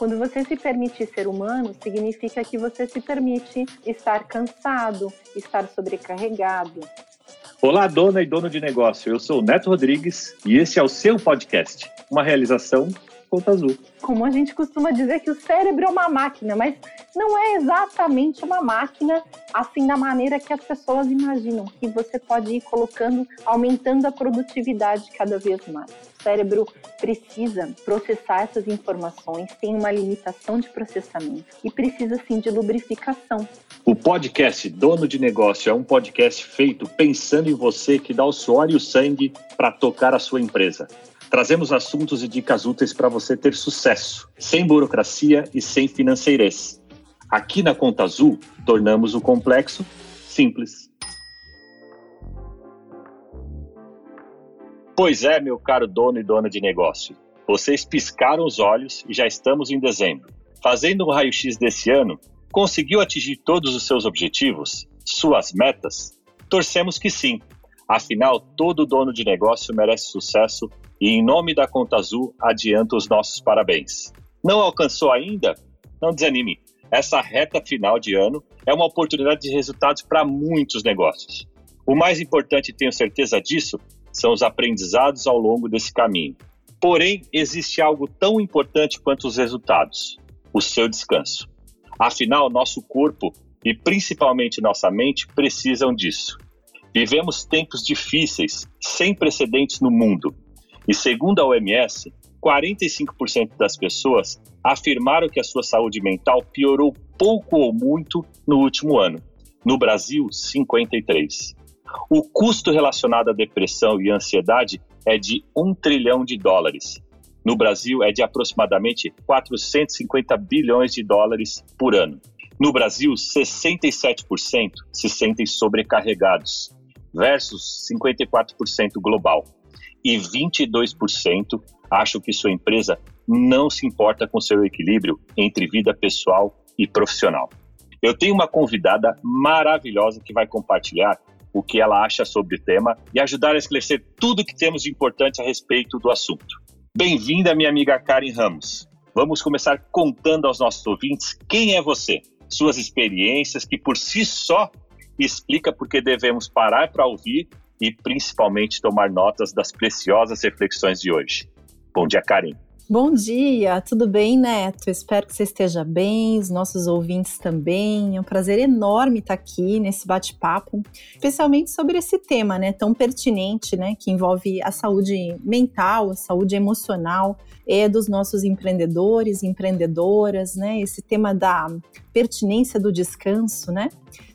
Quando você se permite ser humano, significa que você se permite estar cansado, estar sobrecarregado. Olá, dona e dono de negócio. Eu sou o Neto Rodrigues e esse é o seu podcast, uma realização Conta Azul. Como a gente costuma dizer que o cérebro é uma máquina, mas não é exatamente uma máquina assim da maneira que as pessoas imaginam, que você pode ir colocando, aumentando a produtividade cada vez mais. Cérebro precisa processar essas informações, tem uma limitação de processamento e precisa sim de lubrificação. O podcast Dono de Negócio é um podcast feito pensando em você que dá o suor e o sangue para tocar a sua empresa. Trazemos assuntos e dicas úteis para você ter sucesso, sem burocracia e sem financeirez. Aqui na Conta Azul, tornamos o complexo simples. Pois é, meu caro dono e dona de negócio. Vocês piscaram os olhos e já estamos em dezembro. Fazendo um raio-x desse ano, conseguiu atingir todos os seus objetivos? Suas metas? Torcemos que sim. Afinal, todo dono de negócio merece sucesso e, em nome da Conta Azul, adianto os nossos parabéns. Não alcançou ainda? Não desanime. Essa reta final de ano é uma oportunidade de resultados para muitos negócios. O mais importante, tenho certeza disso, são os aprendizados ao longo desse caminho. Porém, existe algo tão importante quanto os resultados: o seu descanso. Afinal, nosso corpo e principalmente nossa mente precisam disso. Vivemos tempos difíceis, sem precedentes no mundo, e segundo a OMS, 45% das pessoas afirmaram que a sua saúde mental piorou pouco ou muito no último ano. No Brasil, 53. O custo relacionado à depressão e ansiedade é de 1 trilhão de dólares. No Brasil, é de aproximadamente 450 bilhões de dólares por ano. No Brasil, 67% se sentem sobrecarregados, versus 54% global e 22% acham que sua empresa não se importa com seu equilíbrio entre vida pessoal e profissional. Eu tenho uma convidada maravilhosa que vai compartilhar o que ela acha sobre o tema e ajudar a esclarecer tudo que temos de importante a respeito do assunto. Bem-vinda, minha amiga Karen Ramos. Vamos começar contando aos nossos ouvintes quem é você, suas experiências, que por si só explica por que devemos parar para ouvir e principalmente tomar notas das preciosas reflexões de hoje. Bom dia, Karen. Bom dia, tudo bem, Neto? Espero que você esteja bem, os nossos ouvintes também. É um prazer enorme estar aqui nesse bate-papo, especialmente sobre esse tema, né, tão pertinente, né, que envolve a saúde mental, a saúde emocional é dos nossos empreendedores, empreendedoras, né, esse tema da pertinência do descanso, né?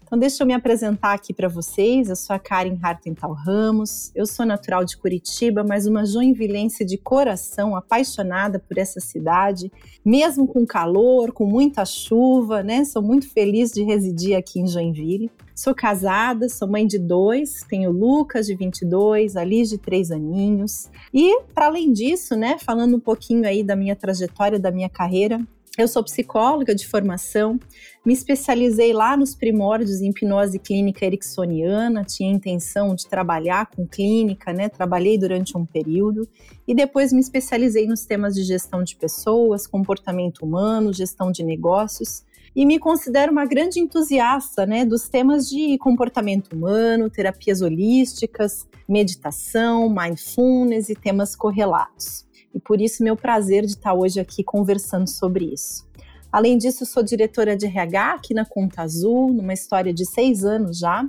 Então, deixa eu me apresentar aqui para vocês. Eu sou a Karen Hartental Ramos. Eu sou natural de Curitiba, mas uma joinvilense de coração, apaixonada por essa cidade, mesmo com calor, com muita chuva, né? Sou muito feliz de residir aqui em Joinville. Sou casada, sou mãe de dois, tenho Lucas de 22, a Liz de 3 aninhos. E, para além disso, né, falando um pouquinho aí da minha trajetória, da minha carreira, eu sou psicóloga de formação, me especializei lá nos primórdios em hipnose clínica ericksoniana, tinha intenção de trabalhar com clínica, né? Trabalhei durante um período e depois me especializei nos temas de gestão de pessoas, comportamento humano, gestão de negócios e me considero uma grande entusiasta, né, dos temas de comportamento humano, terapias holísticas, meditação, mindfulness e temas correlatos e por isso meu prazer de estar hoje aqui conversando sobre isso. Além disso, sou diretora de RH aqui na Conta Azul, numa história de seis anos já,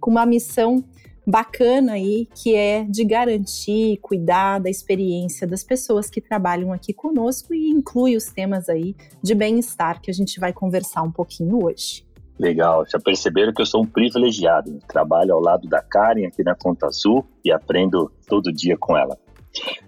com uma missão bacana aí, que é de garantir, cuidar da experiência das pessoas que trabalham aqui conosco e inclui os temas aí de bem-estar que a gente vai conversar um pouquinho hoje. Legal, já perceberam que eu sou um privilegiado. Trabalho ao lado da Karen aqui na Conta Azul e aprendo todo dia com ela.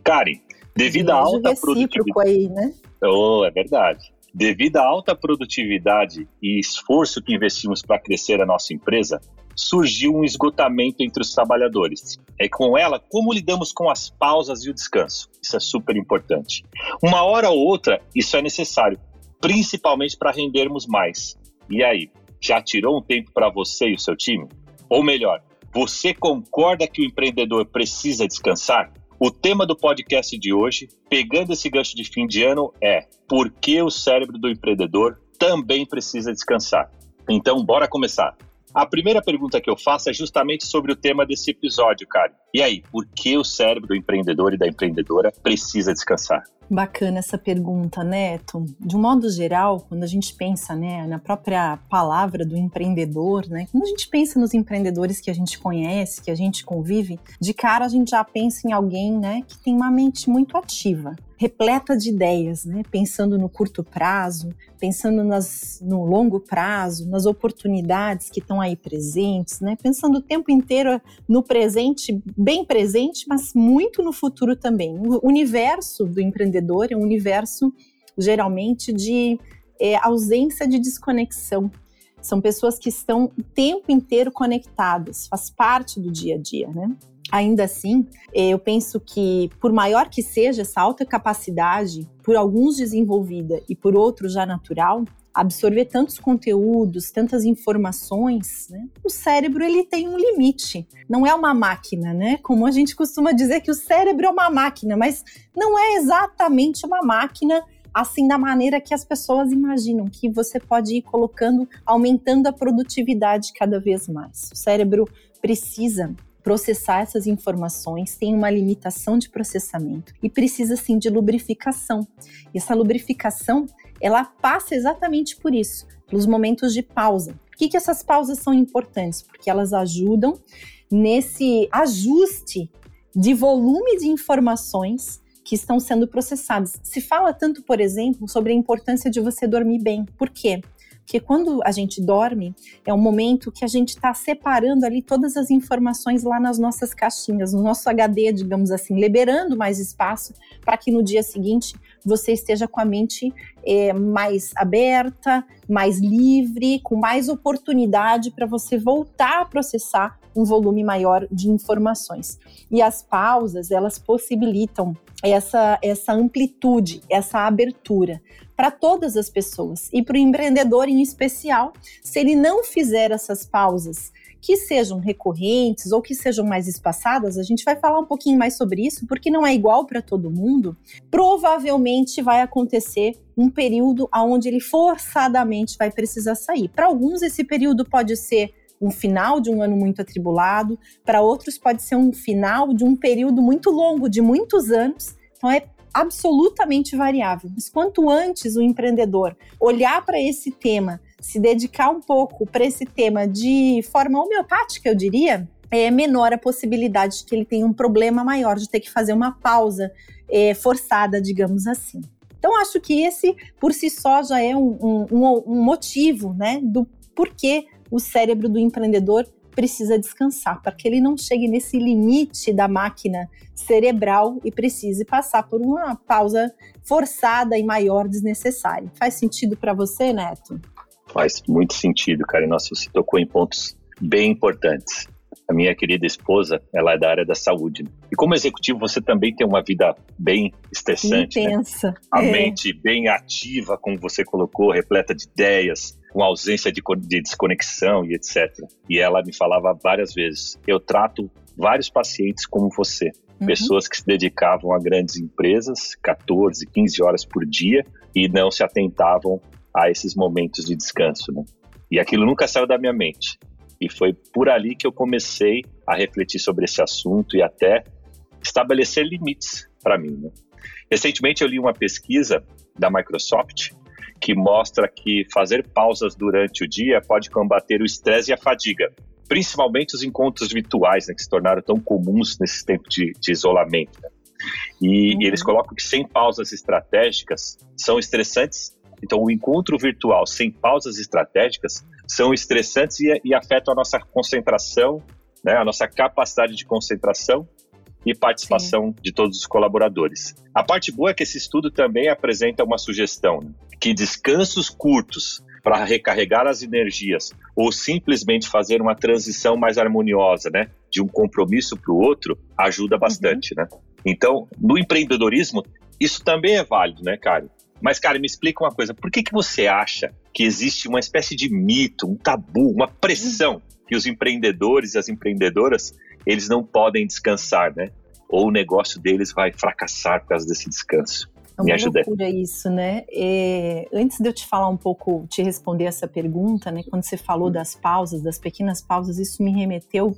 Karen, Devido à alta produtividade. aí, né? Oh, é verdade. Devido à alta produtividade e esforço que investimos para crescer a nossa empresa, surgiu um esgotamento entre os trabalhadores. É com ela, como lidamos com as pausas e o descanso? Isso é super importante. Uma hora ou outra, isso é necessário, principalmente para rendermos mais. E aí, já tirou um tempo para você e o seu time? Ou melhor, você concorda que o empreendedor precisa descansar? O tema do podcast de hoje, pegando esse gancho de fim de ano, é por que o cérebro do empreendedor também precisa descansar. Então, bora começar. A primeira pergunta que eu faço é justamente sobre o tema desse episódio, cara. E aí, por que o cérebro do empreendedor e da empreendedora precisa descansar? Bacana essa pergunta, Neto. De um modo geral, quando a gente pensa né, na própria palavra do empreendedor, né, quando a gente pensa nos empreendedores que a gente conhece, que a gente convive, de cara a gente já pensa em alguém né, que tem uma mente muito ativa repleta de ideias, né? pensando no curto prazo, pensando nas, no longo prazo, nas oportunidades que estão aí presentes, né? pensando o tempo inteiro no presente, bem presente, mas muito no futuro também. O universo do empreendedor é um universo geralmente de é, ausência de desconexão. São pessoas que estão o tempo inteiro conectadas, faz parte do dia a dia, né? Ainda assim, eh, eu penso que, por maior que seja essa alta capacidade, por alguns desenvolvida e por outros já natural, absorver tantos conteúdos, tantas informações, né? o cérebro ele tem um limite. Não é uma máquina, né? Como a gente costuma dizer que o cérebro é uma máquina, mas não é exatamente uma máquina assim da maneira que as pessoas imaginam, que você pode ir colocando, aumentando a produtividade cada vez mais. O cérebro precisa processar essas informações, tem uma limitação de processamento e precisa sim de lubrificação. E essa lubrificação, ela passa exatamente por isso, pelos momentos de pausa. Por que, que essas pausas são importantes? Porque elas ajudam nesse ajuste de volume de informações que estão sendo processadas. Se fala tanto, por exemplo, sobre a importância de você dormir bem. Por quê? Porque quando a gente dorme, é um momento que a gente está separando ali todas as informações lá nas nossas caixinhas, no nosso HD, digamos assim, liberando mais espaço para que no dia seguinte você esteja com a mente é, mais aberta, mais livre, com mais oportunidade para você voltar a processar um volume maior de informações. E as pausas, elas possibilitam essa, essa amplitude, essa abertura para todas as pessoas e para o empreendedor em especial, se ele não fizer essas pausas que sejam recorrentes ou que sejam mais espaçadas, a gente vai falar um pouquinho mais sobre isso, porque não é igual para todo mundo. Provavelmente vai acontecer um período onde ele forçadamente vai precisar sair. Para alguns, esse período pode ser um final de um ano muito atribulado, para outros pode ser um final de um período muito longo, de muitos anos. Então é absolutamente variável. Mas quanto antes o empreendedor olhar para esse tema, se dedicar um pouco para esse tema de forma homeopática, eu diria, é menor a possibilidade de que ele tenha um problema maior de ter que fazer uma pausa é, forçada, digamos assim. Então, acho que esse, por si só, já é um, um, um motivo né, do porquê o cérebro do empreendedor precisa descansar, para que ele não chegue nesse limite da máquina cerebral e precise passar por uma pausa forçada e maior desnecessária. Faz sentido para você, Neto? Faz muito sentido, cara. Nossa, você tocou em pontos bem importantes. A minha querida esposa, ela é da área da saúde. E como executivo, você também tem uma vida bem estressante. Né? Intensa. Né? A é. mente bem ativa, como você colocou, repleta de ideias, com ausência de, de desconexão e etc. E ela me falava várias vezes: eu trato vários pacientes como você. Uhum. Pessoas que se dedicavam a grandes empresas, 14, 15 horas por dia, e não se atentavam a esses momentos de descanso. Né? E aquilo nunca saiu da minha mente. E foi por ali que eu comecei a refletir sobre esse assunto e até estabelecer limites para mim. Né? Recentemente eu li uma pesquisa da Microsoft que mostra que fazer pausas durante o dia pode combater o estresse e a fadiga, principalmente os encontros virtuais, né, que se tornaram tão comuns nesse tempo de, de isolamento. Né? E, uhum. e eles colocam que sem pausas estratégicas são estressantes. Então, o encontro virtual sem pausas estratégicas são estressantes e, e afetam a nossa concentração, né, a nossa capacidade de concentração e participação Sim. de todos os colaboradores. A parte boa é que esse estudo também apresenta uma sugestão né? Que descansos curtos para recarregar as energias ou simplesmente fazer uma transição mais harmoniosa, né, de um compromisso para o outro, ajuda bastante, uhum. né? Então, no empreendedorismo, isso também é válido, né, cara? Mas, cara, me explica uma coisa: por que, que você acha que existe uma espécie de mito, um tabu, uma pressão que os empreendedores e as empreendedoras eles não podem descansar, né? Ou o negócio deles vai fracassar por causa desse descanso. É uma loucura isso, né? É, antes de eu te falar um pouco, te responder essa pergunta, né? Quando você falou das pausas, das pequenas pausas, isso me remeteu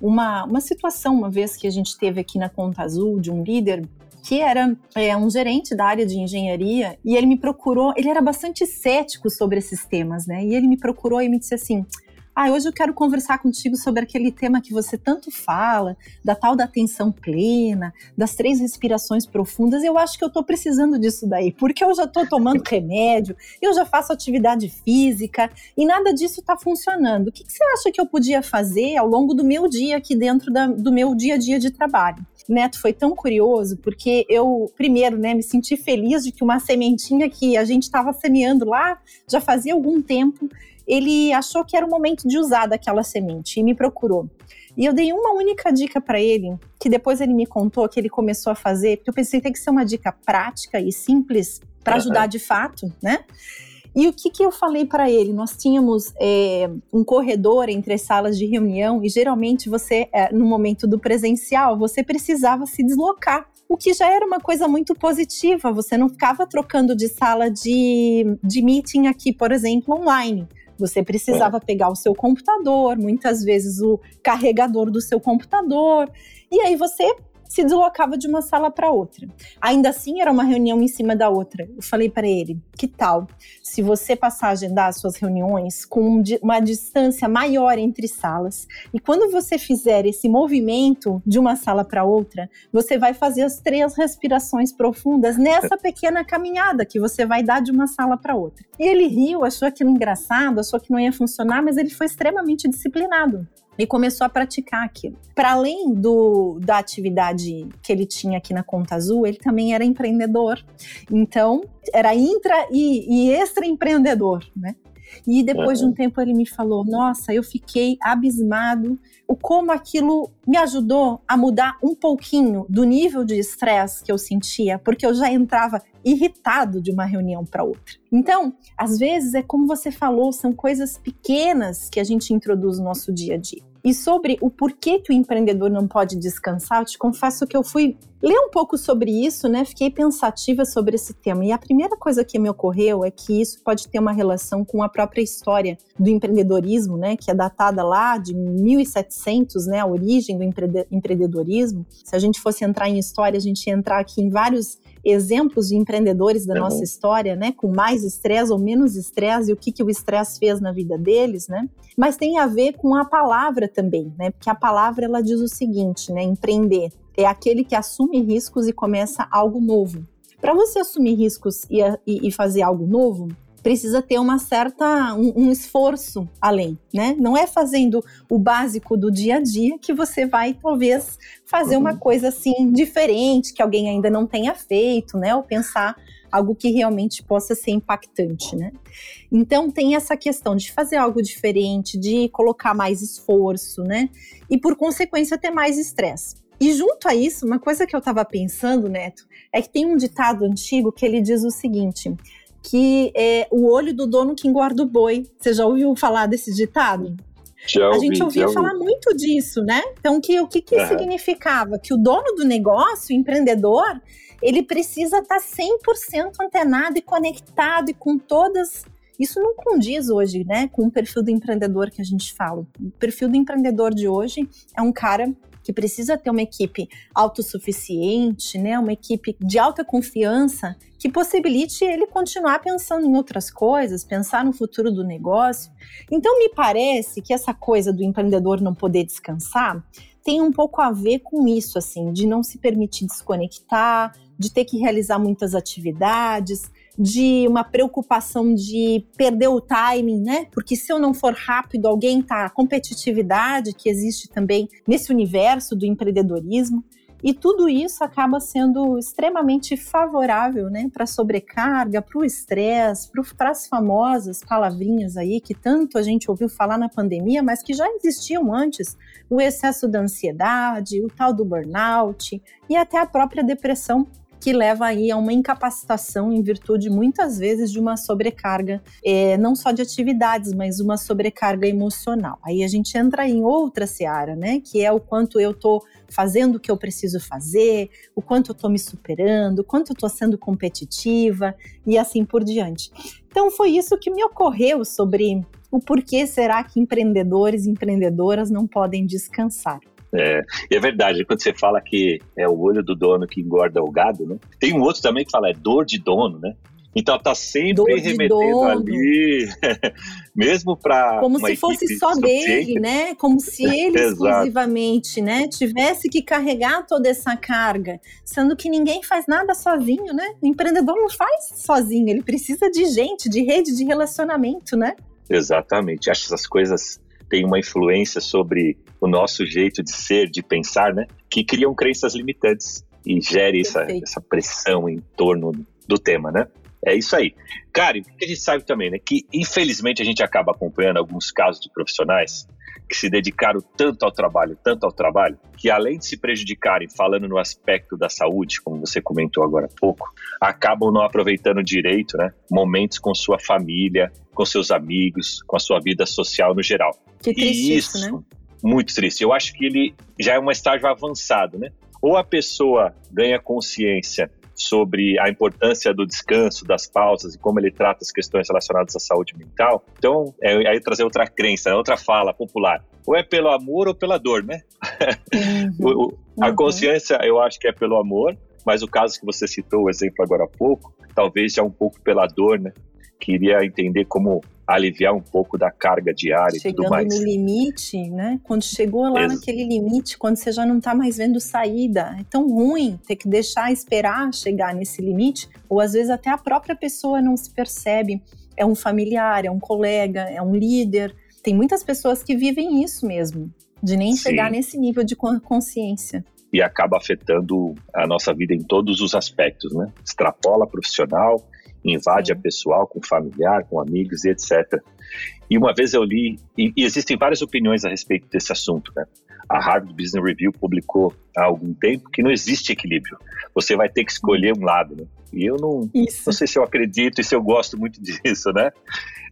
uma, uma situação, uma vez que a gente teve aqui na Conta Azul, de um líder que era é, um gerente da área de engenharia, e ele me procurou, ele era bastante cético sobre esses temas, né? E ele me procurou e me disse assim: ah, hoje eu quero conversar contigo sobre aquele tema que você tanto fala, da tal da atenção plena, das três respirações profundas. Eu acho que eu estou precisando disso daí, porque eu já estou tomando remédio, eu já faço atividade física e nada disso está funcionando. O que, que, você acha que eu podia fazer ao longo do meu dia aqui dentro da, do meu dia a dia de trabalho? Neto foi tão curioso porque eu, primeiro, né, me senti feliz de que uma sementinha que a gente estava semeando lá já fazia algum tempo ele achou que era o momento de usar daquela semente e me procurou. E eu dei uma única dica para ele, que depois ele me contou que ele começou a fazer, porque eu pensei que tem que ser uma dica prática e simples para ajudar de fato, né? E o que, que eu falei para ele? Nós tínhamos é, um corredor entre as salas de reunião e geralmente você, é, no momento do presencial, você precisava se deslocar. O que já era uma coisa muito positiva, você não ficava trocando de sala de, de meeting aqui, por exemplo, online. Você precisava é. pegar o seu computador, muitas vezes o carregador do seu computador, e aí você se deslocava de uma sala para outra. Ainda assim, era uma reunião em cima da outra. Eu falei para ele: que tal se você passar a agendar suas reuniões com uma distância maior entre salas? E quando você fizer esse movimento de uma sala para outra, você vai fazer as três respirações profundas nessa pequena caminhada que você vai dar de uma sala para outra. E ele riu, achou aquilo engraçado, achou que não ia funcionar, mas ele foi extremamente disciplinado e começou a praticar aquilo. Para além do, da atividade que ele tinha aqui na Conta Azul, ele também era empreendedor. Então, era intra e, e extra empreendedor, né? E depois de um tempo ele me falou: Nossa, eu fiquei abismado o como aquilo me ajudou a mudar um pouquinho do nível de estresse que eu sentia, porque eu já entrava irritado de uma reunião para outra. Então, às vezes é como você falou, são coisas pequenas que a gente introduz no nosso dia a dia. E sobre o porquê que o empreendedor não pode descansar, eu te confesso que eu fui ler um pouco sobre isso, né? Fiquei pensativa sobre esse tema. E a primeira coisa que me ocorreu é que isso pode ter uma relação com a própria história do empreendedorismo, né? Que é datada lá de 1700, né? A origem do empreendedorismo. Se a gente fosse entrar em história, a gente ia entrar aqui em vários exemplos de empreendedores da uhum. nossa história, né, com mais estresse ou menos estresse e o que, que o estresse fez na vida deles, né? Mas tem a ver com a palavra também, né? Porque a palavra ela diz o seguinte, né? Empreender é aquele que assume riscos e começa algo novo. Para você assumir riscos e, e, e fazer algo novo, precisa ter uma certa um, um, esforço além, né? Não é fazendo o básico do dia a dia que você vai talvez fazer uhum. uma coisa assim diferente que alguém ainda não tenha feito, né? Ou pensar algo que realmente possa ser impactante, né? Então tem essa questão de fazer algo diferente, de colocar mais esforço, né? E por consequência ter mais estresse. E junto a isso, uma coisa que eu estava pensando, Neto, é que tem um ditado antigo que ele diz o seguinte: que é o olho do dono que engorda o boi. Você já ouviu falar desse ditado? Já ouvi, a gente ouvia falar muito disso, né? Então, que, o que, que uhum. significava? Que o dono do negócio, o empreendedor, ele precisa estar tá 100% antenado e conectado e com todas. Isso não condiz hoje, né, com o perfil do empreendedor que a gente fala. O perfil do empreendedor de hoje é um cara que precisa ter uma equipe autossuficiente, né, uma equipe de alta confiança que possibilite ele continuar pensando em outras coisas, pensar no futuro do negócio. Então me parece que essa coisa do empreendedor não poder descansar tem um pouco a ver com isso, assim, de não se permitir desconectar, de ter que realizar muitas atividades, de uma preocupação de perder o timing, né? Porque se eu não for rápido, alguém tá. A competitividade que existe também nesse universo do empreendedorismo. E tudo isso acaba sendo extremamente favorável né, para a sobrecarga, para o estresse, para as famosas palavrinhas aí que tanto a gente ouviu falar na pandemia, mas que já existiam antes: o excesso da ansiedade, o tal do burnout e até a própria depressão que leva aí a uma incapacitação em virtude muitas vezes de uma sobrecarga, é, não só de atividades, mas uma sobrecarga emocional. Aí a gente entra em outra seara, né? Que é o quanto eu tô fazendo o que eu preciso fazer, o quanto eu tô me superando, o quanto eu tô sendo competitiva e assim por diante. Então foi isso que me ocorreu sobre o porquê será que empreendedores e empreendedoras não podem descansar. É, é verdade, quando você fala que é o olho do dono que engorda o gado, né? Tem um outro também que fala é dor de dono, né? Então tá sempre remetendo ali, mesmo para como se fosse só dele, né? Como se ele exclusivamente, né, tivesse que carregar toda essa carga, sendo que ninguém faz nada sozinho, né? O empreendedor não faz sozinho, ele precisa de gente, de rede, de relacionamento, né? Exatamente. Acho que essas coisas têm uma influência sobre o nosso jeito de ser, de pensar, né? Que criam crenças limitantes e gere essa, essa pressão em torno do tema, né? É isso aí. Cara, o que a gente sabe também, né? Que infelizmente a gente acaba acompanhando alguns casos de profissionais que se dedicaram tanto ao trabalho, tanto ao trabalho, que além de se prejudicarem, falando no aspecto da saúde, como você comentou agora há pouco, acabam não aproveitando direito, né? Momentos com sua família, com seus amigos, com a sua vida social no geral. Que triste e isso, isso né? Muito triste. Eu acho que ele já é um estágio avançado, né? Ou a pessoa ganha consciência sobre a importância do descanso, das pausas e como ele trata as questões relacionadas à saúde mental. Então, é aí trazer outra crença, outra fala popular. Ou é pelo amor ou pela dor, né? Uhum. a uhum. consciência, eu acho que é pelo amor, mas o caso que você citou, o exemplo agora há pouco, talvez já um pouco pela dor, né? Queria entender como aliviar um pouco da carga diária Chegando e tudo mais. no limite, né? Quando chegou lá Ex naquele limite, quando você já não está mais vendo saída, é tão ruim ter que deixar esperar chegar nesse limite, ou às vezes até a própria pessoa não se percebe. É um familiar, é um colega, é um líder. Tem muitas pessoas que vivem isso mesmo, de nem Sim. chegar nesse nível de consciência e acaba afetando a nossa vida em todos os aspectos, né? Extrapola profissional, invade a pessoal, com familiar, com amigos e etc. E uma vez eu li, e, existem várias opiniões a respeito desse assunto, né? A Harvard Business Review publicou há algum tempo que não existe equilíbrio. Você vai ter que escolher um lado, né? E eu não, não sei se eu acredito e se eu gosto muito disso, né?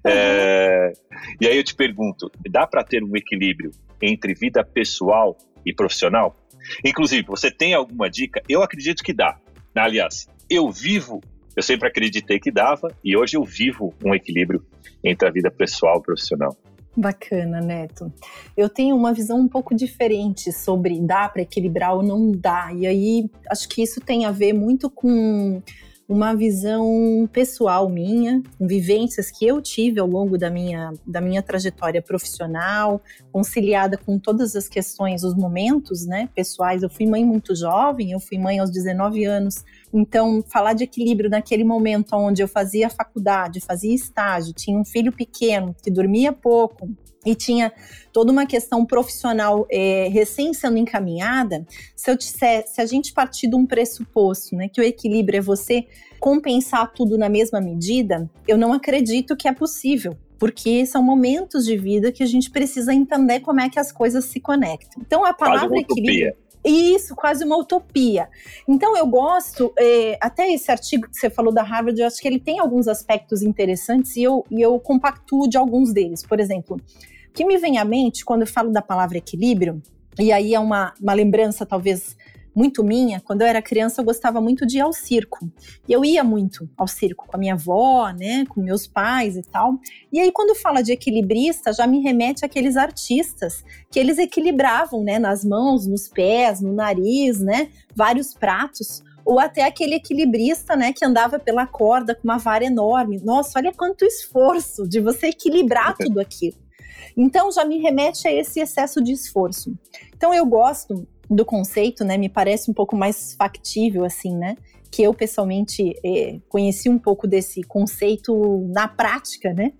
Uhum. É, e aí eu te pergunto, dá para ter um equilíbrio entre vida pessoal e profissional? Inclusive, você tem alguma dica? Eu acredito que dá. Aliás, eu vivo eu sempre acreditei que dava e hoje eu vivo um equilíbrio entre a vida pessoal e profissional. Bacana, Neto. Eu tenho uma visão um pouco diferente sobre dá para equilibrar ou não dá. E aí acho que isso tem a ver muito com uma visão pessoal minha, vivências que eu tive ao longo da minha, da minha trajetória profissional, conciliada com todas as questões, os momentos né, pessoais. Eu fui mãe muito jovem, eu fui mãe aos 19 anos, então falar de equilíbrio naquele momento onde eu fazia faculdade, fazia estágio, tinha um filho pequeno que dormia pouco, e tinha toda uma questão profissional é, recém sendo encaminhada, se eu disser, se a gente partir de um pressuposto, né, que o equilíbrio é você compensar tudo na mesma medida, eu não acredito que é possível. Porque são momentos de vida que a gente precisa entender como é que as coisas se conectam. Então, a palavra equilíbrio. Isso, quase uma utopia. Então, eu gosto, é, até esse artigo que você falou da Harvard, eu acho que ele tem alguns aspectos interessantes e eu, e eu compactuo de alguns deles. Por exemplo, o que me vem à mente quando eu falo da palavra equilíbrio, e aí é uma, uma lembrança talvez muito minha, quando eu era criança eu gostava muito de ir ao circo. E eu ia muito ao circo com a minha avó, né, com meus pais e tal. E aí quando fala de equilibrista, já me remete àqueles artistas que eles equilibravam, né, nas mãos, nos pés, no nariz, né, vários pratos ou até aquele equilibrista, né, que andava pela corda com uma vara enorme. Nossa, olha quanto esforço de você equilibrar tudo aquilo. Então já me remete a esse excesso de esforço. Então eu gosto do conceito, né? Me parece um pouco mais factível, assim, né? Que eu pessoalmente é, conheci um pouco desse conceito na prática, né?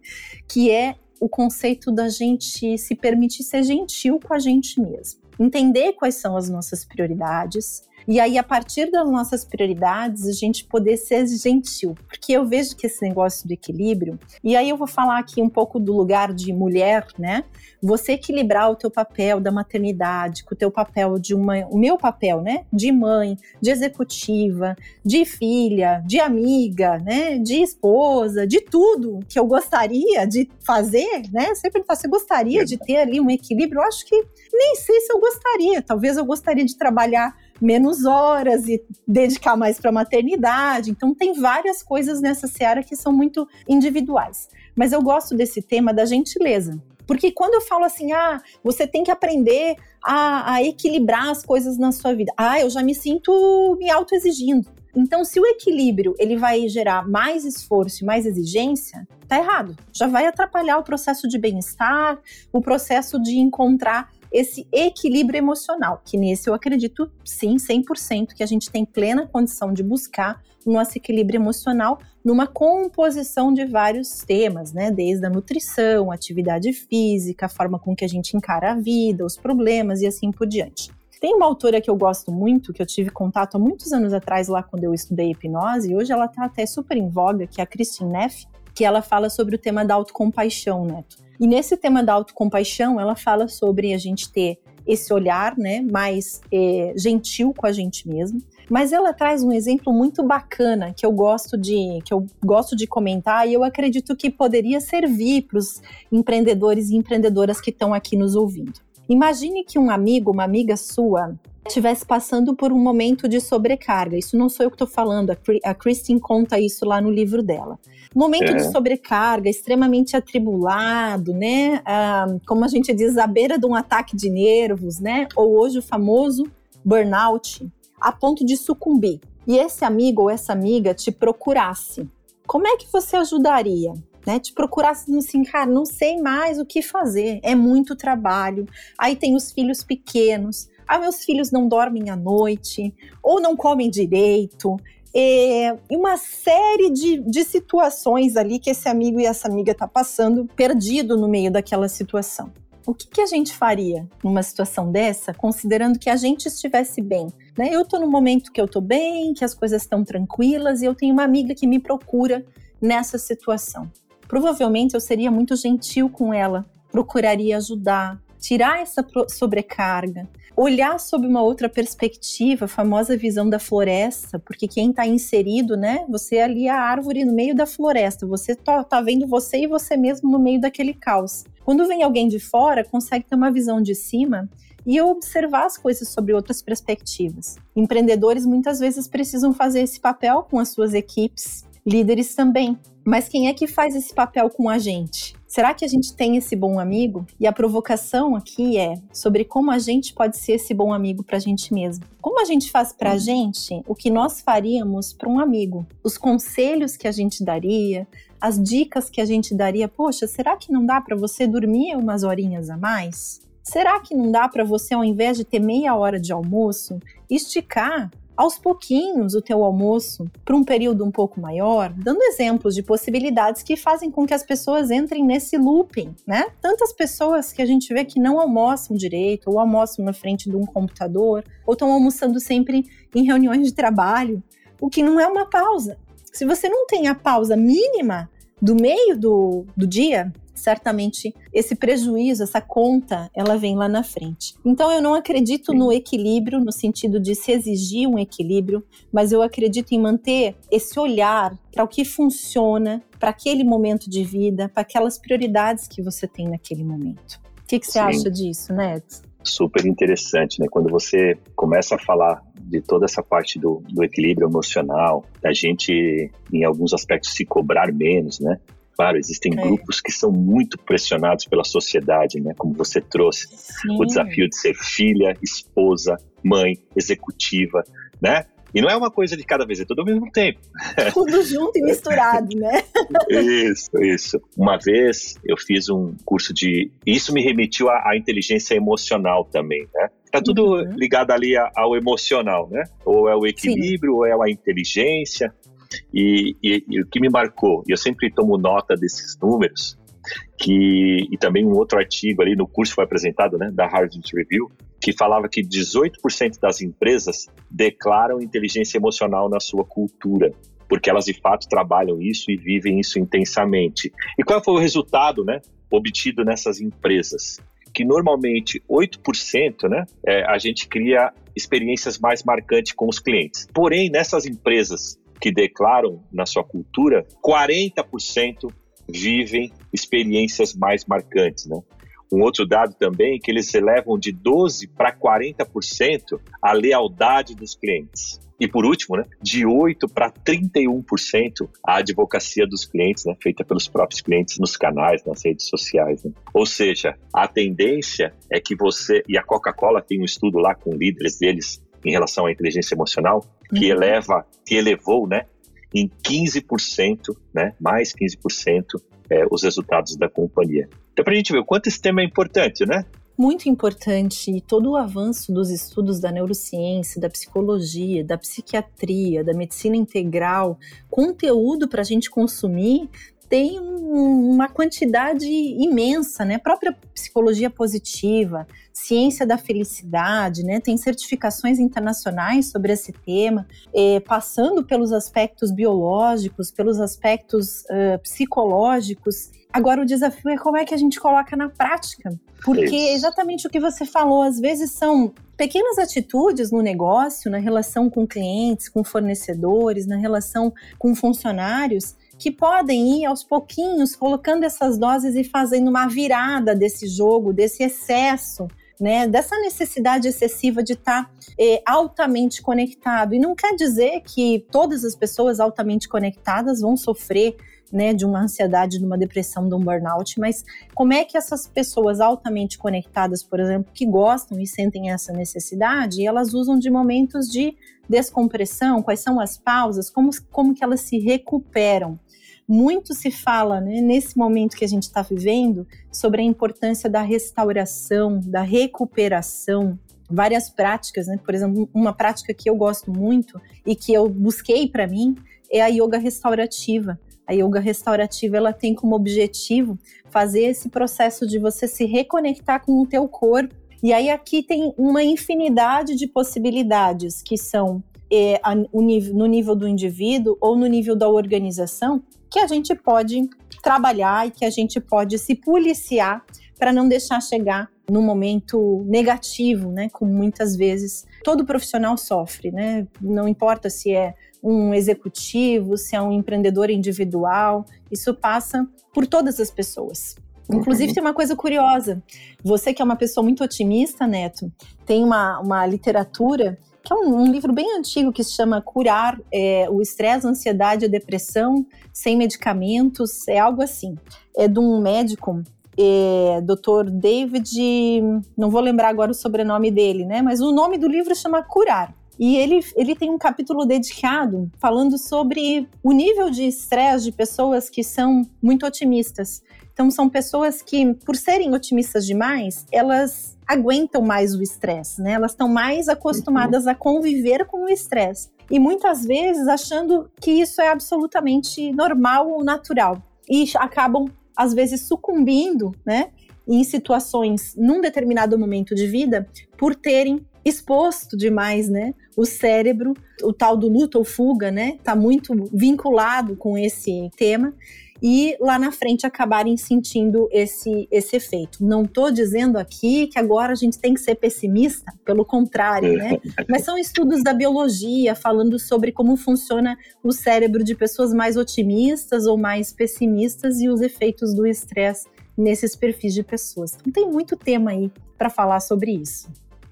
Que é o conceito da gente se permitir ser gentil com a gente mesmo. Entender quais são as nossas prioridades, E aí, a partir das nossas prioridades, a gente poder ser gentil. Porque eu vejo que esse negócio do equilíbrio, e aí eu vou falar aqui um pouco do lugar de mulher, né? Você equilibrar o teu papel da maternidade com o teu papel de uma, o meu papel, né? De mãe, de executiva, de filha, de amiga, né? De esposa, de tudo que eu gostaria de fazer, né? Sempre falo, você gostaria de ter ali um equilíbrio? Eu acho que nem sei se eu gostaria. Talvez eu gostaria de trabalhar menos horas e dedicar mais para a maternidade. Então, tem várias coisas nessa seara que são muito individuais. Mas eu gosto desse tema da gentileza. Porque quando eu falo assim, ah, você tem que aprender a, a equilibrar as coisas na sua vida, ah, eu já me sinto me autoexigindo. Então, se o equilíbrio ele vai gerar mais esforço e mais exigência, tá errado. Já vai atrapalhar o processo de bem-estar, o processo de encontrar esse equilíbrio emocional, que nesse eu acredito sim, 100%, que a gente tem plena condição de buscar o nosso equilíbrio emocional numa composição de vários temas, né? Desde a nutrição, atividade física, a forma com que a gente encara a vida, os problemas e assim por diante. Tem uma autora que eu gosto muito, que eu tive contato há muitos anos atrás, lá quando eu estudei hipnose, e hoje ela está até super em voga, que é a Christine Neff, que ela fala sobre o tema da autocompaixão, Neto. E nesse tema da autocompaixão, ela fala sobre a gente ter esse olhar, né, mais é, gentil com a gente mesmo. Mas ela traz um exemplo muito bacana que eu gosto de que eu gosto de comentar e eu acredito que poderia servir para os empreendedores e empreendedoras que estão aqui nos ouvindo. Imagine que um amigo, uma amiga sua, estivesse passando por um momento de sobrecarga. Isso não sou eu que estou falando, a Christine conta isso lá no livro dela. Momento é. de sobrecarga, extremamente atribulado, né? Ah, como a gente diz, à beira de um ataque de nervos, né? Ou hoje o famoso burnout, a ponto de sucumbir. E esse amigo ou essa amiga te procurasse. Como é que você ajudaria? né? Te procurasse assim, cara, não sei mais o que fazer, é muito trabalho. Aí tem os filhos pequenos, ah, meus filhos não dormem à noite, ou não comem direito. É, e uma série de, de situações ali que esse amigo e essa amiga tá passando, perdido no meio daquela situação. O que, que a gente faria numa situação dessa, considerando que a gente estivesse bem? Né? Eu estou no momento que eu estou bem, que as coisas estão tranquilas e eu tenho uma amiga que me procura nessa situação provavelmente eu seria muito gentil com ela, procuraria ajudar, tirar essa sobrecarga, olhar sob uma outra perspectiva, a famosa visão da floresta, porque quem está inserido, né? Você é ali a árvore no meio da floresta, você tá, tá vendo você e você mesmo no meio daquele caos. Quando vem alguém de fora, consegue ter uma visão de cima e observar as coisas sobre outras perspectivas. Empreendedores muitas vezes precisam fazer esse papel com as suas equipes, líderes também. Mas quem é que faz esse papel com a gente? Será que a gente tem esse bom amigo? E a provocação aqui é sobre como a gente pode ser esse bom amigo para a gente mesmo. Como a gente faz para a uhum. gente o que nós faríamos para um amigo? Os conselhos que a gente daria, as dicas que a gente daria. Poxa, será que não dá para você dormir umas horinhas a mais? Será que não dá para você, ao invés de ter meia hora de almoço, esticar aos pouquinhos o teu almoço para um período um pouco maior, dando exemplos de possibilidades que fazem com que as pessoas entrem nesse looping, né? Tantas pessoas que a gente vê que não almoçam direito, ou almoçam na frente de um computador, ou estão almoçando sempre em reuniões de trabalho, o que não é uma pausa. Se você não tem a pausa mínima do meio do, do dia, certamente esse prejuízo, essa conta, ela vem lá na frente. Então eu não acredito no equilíbrio no sentido de se exigir um equilíbrio, mas eu acredito em manter esse olhar para o que funciona para aquele momento de vida, para aquelas prioridades que você tem naquele momento. O que, que você Sim. acha disso, Neto? Super interessante, né? Quando você começa a falar de toda essa parte do, do equilíbrio emocional, da gente, em alguns aspectos, se cobrar menos, né? Claro, existem é. grupos que são muito pressionados pela sociedade, né? Como você trouxe, Sim. o desafio de ser filha, esposa, mãe, executiva, né? E não é uma coisa de cada vez, é tudo ao mesmo tempo. Tudo junto e misturado, né? Isso, isso. Uma vez eu fiz um curso de. Isso me remetiu à, à inteligência emocional também, né? Tá tudo uhum. ligado ali ao emocional, né? Ou é o equilíbrio, Sim. ou é a inteligência. E, e, e, o que me marcou, e eu sempre tomo nota desses números, que, e também um outro artigo ali no curso foi apresentado, né, da Harvard Review, que falava que 18% das empresas declaram inteligência emocional na sua cultura, porque elas de fato trabalham isso e vivem isso intensamente. E qual foi o resultado, né, obtido nessas empresas? Que normalmente 8%, né, é, a gente cria experiências mais marcantes com os clientes. Porém, nessas empresas que declaram na sua cultura, 40% vivem experiências mais marcantes, né? Um outro dado também é que eles elevam de 12 para 40% a lealdade dos clientes. E por último, né, de 8 para 31% a advocacia dos clientes, né, feita pelos próprios clientes nos canais, nas redes sociais. Né? Ou seja, a tendência é que você, e a Coca-Cola tem um estudo lá com líderes deles em relação à inteligência emocional, que uhum. eleva, que elevou, né, em 15%, né, mais 15% é, os resultados da companhia. Então, para a gente ver o quanto esse tema é importante, né? Muito importante e todo o avanço dos estudos da neurociência, da psicologia, da psiquiatria, da medicina integral, conteúdo para a gente consumir, tem um, uma quantidade imensa, né? A própria psicologia positiva, ciência da felicidade, né? Tem certificações internacionais sobre esse tema, eh, passando pelos aspectos biológicos, pelos aspectos uh, psicológicos. Agora o desafio é como é que a gente coloca na prática, porque é exatamente o que você falou, às vezes são pequenas atitudes no negócio, na relação com clientes, com fornecedores, na relação com funcionários que podem ir aos pouquinhos colocando essas doses e fazendo uma virada desse jogo, desse excesso né, dessa necessidade excessiva de estar tá, é, altamente conectado. E não quer dizer que todas as pessoas altamente conectadas vão sofrer né, de uma ansiedade, de uma depressão, de um burnout, mas como é que essas pessoas altamente conectadas, por exemplo, que gostam e sentem essa necessidade, elas usam de momentos de descompressão, quais são as pausas, como, como que elas se recuperam muito se fala, né, nesse momento que a gente está vivendo, sobre a importância da restauração, da recuperação, várias práticas, né? Por exemplo, uma prática que eu gosto muito e que eu busquei para mim é a yoga restaurativa. A yoga restaurativa ela tem como objetivo fazer esse processo de você se reconectar com o teu corpo. E aí aqui tem uma infinidade de possibilidades que são é, no nível do indivíduo ou no nível da organização que a gente pode trabalhar e que a gente pode se policiar para não deixar chegar no momento negativo, né? Como muitas vezes todo profissional sofre, né? Não importa se é um executivo, se é um empreendedor individual, isso passa por todas as pessoas. Inclusive, tem uma coisa curiosa. Você que é uma pessoa muito otimista, Neto, tem uma, uma literatura que é um, um, livro bem antigo que se chama Curar é, o Estresse, Ansiedade e Depressão sem Medicamentos, é algo assim. É de um médico, é, Dr. David, não vou lembrar agora o sobrenome dele, né? Mas o nome do livro chama Curar. E ele, ele tem um capítulo dedicado falando sobre o nível de estresse de pessoas que são muito otimistas. Então, são pessoas que, por serem otimistas demais, elas aguentam mais o estresse, né? Elas estão mais acostumadas a conviver com o estresse. E muitas vezes achando que isso é absolutamente normal ou natural. E acabam, às vezes, sucumbindo, né? Em situações, num determinado momento de vida, por terem exposto demais, né? O cérebro, o tal do luta ou fuga, né? Tá muito vinculado com esse tema e lá na frente acabarem sentindo esse, esse efeito. Não estou dizendo aqui que agora a gente tem que ser pessimista, pelo contrário, né? Mas são estudos da biologia falando sobre como funciona o cérebro de pessoas mais otimistas ou mais pessimistas e os efeitos do estresse nesses perfis de pessoas. Então tem muito tema aí para falar sobre isso.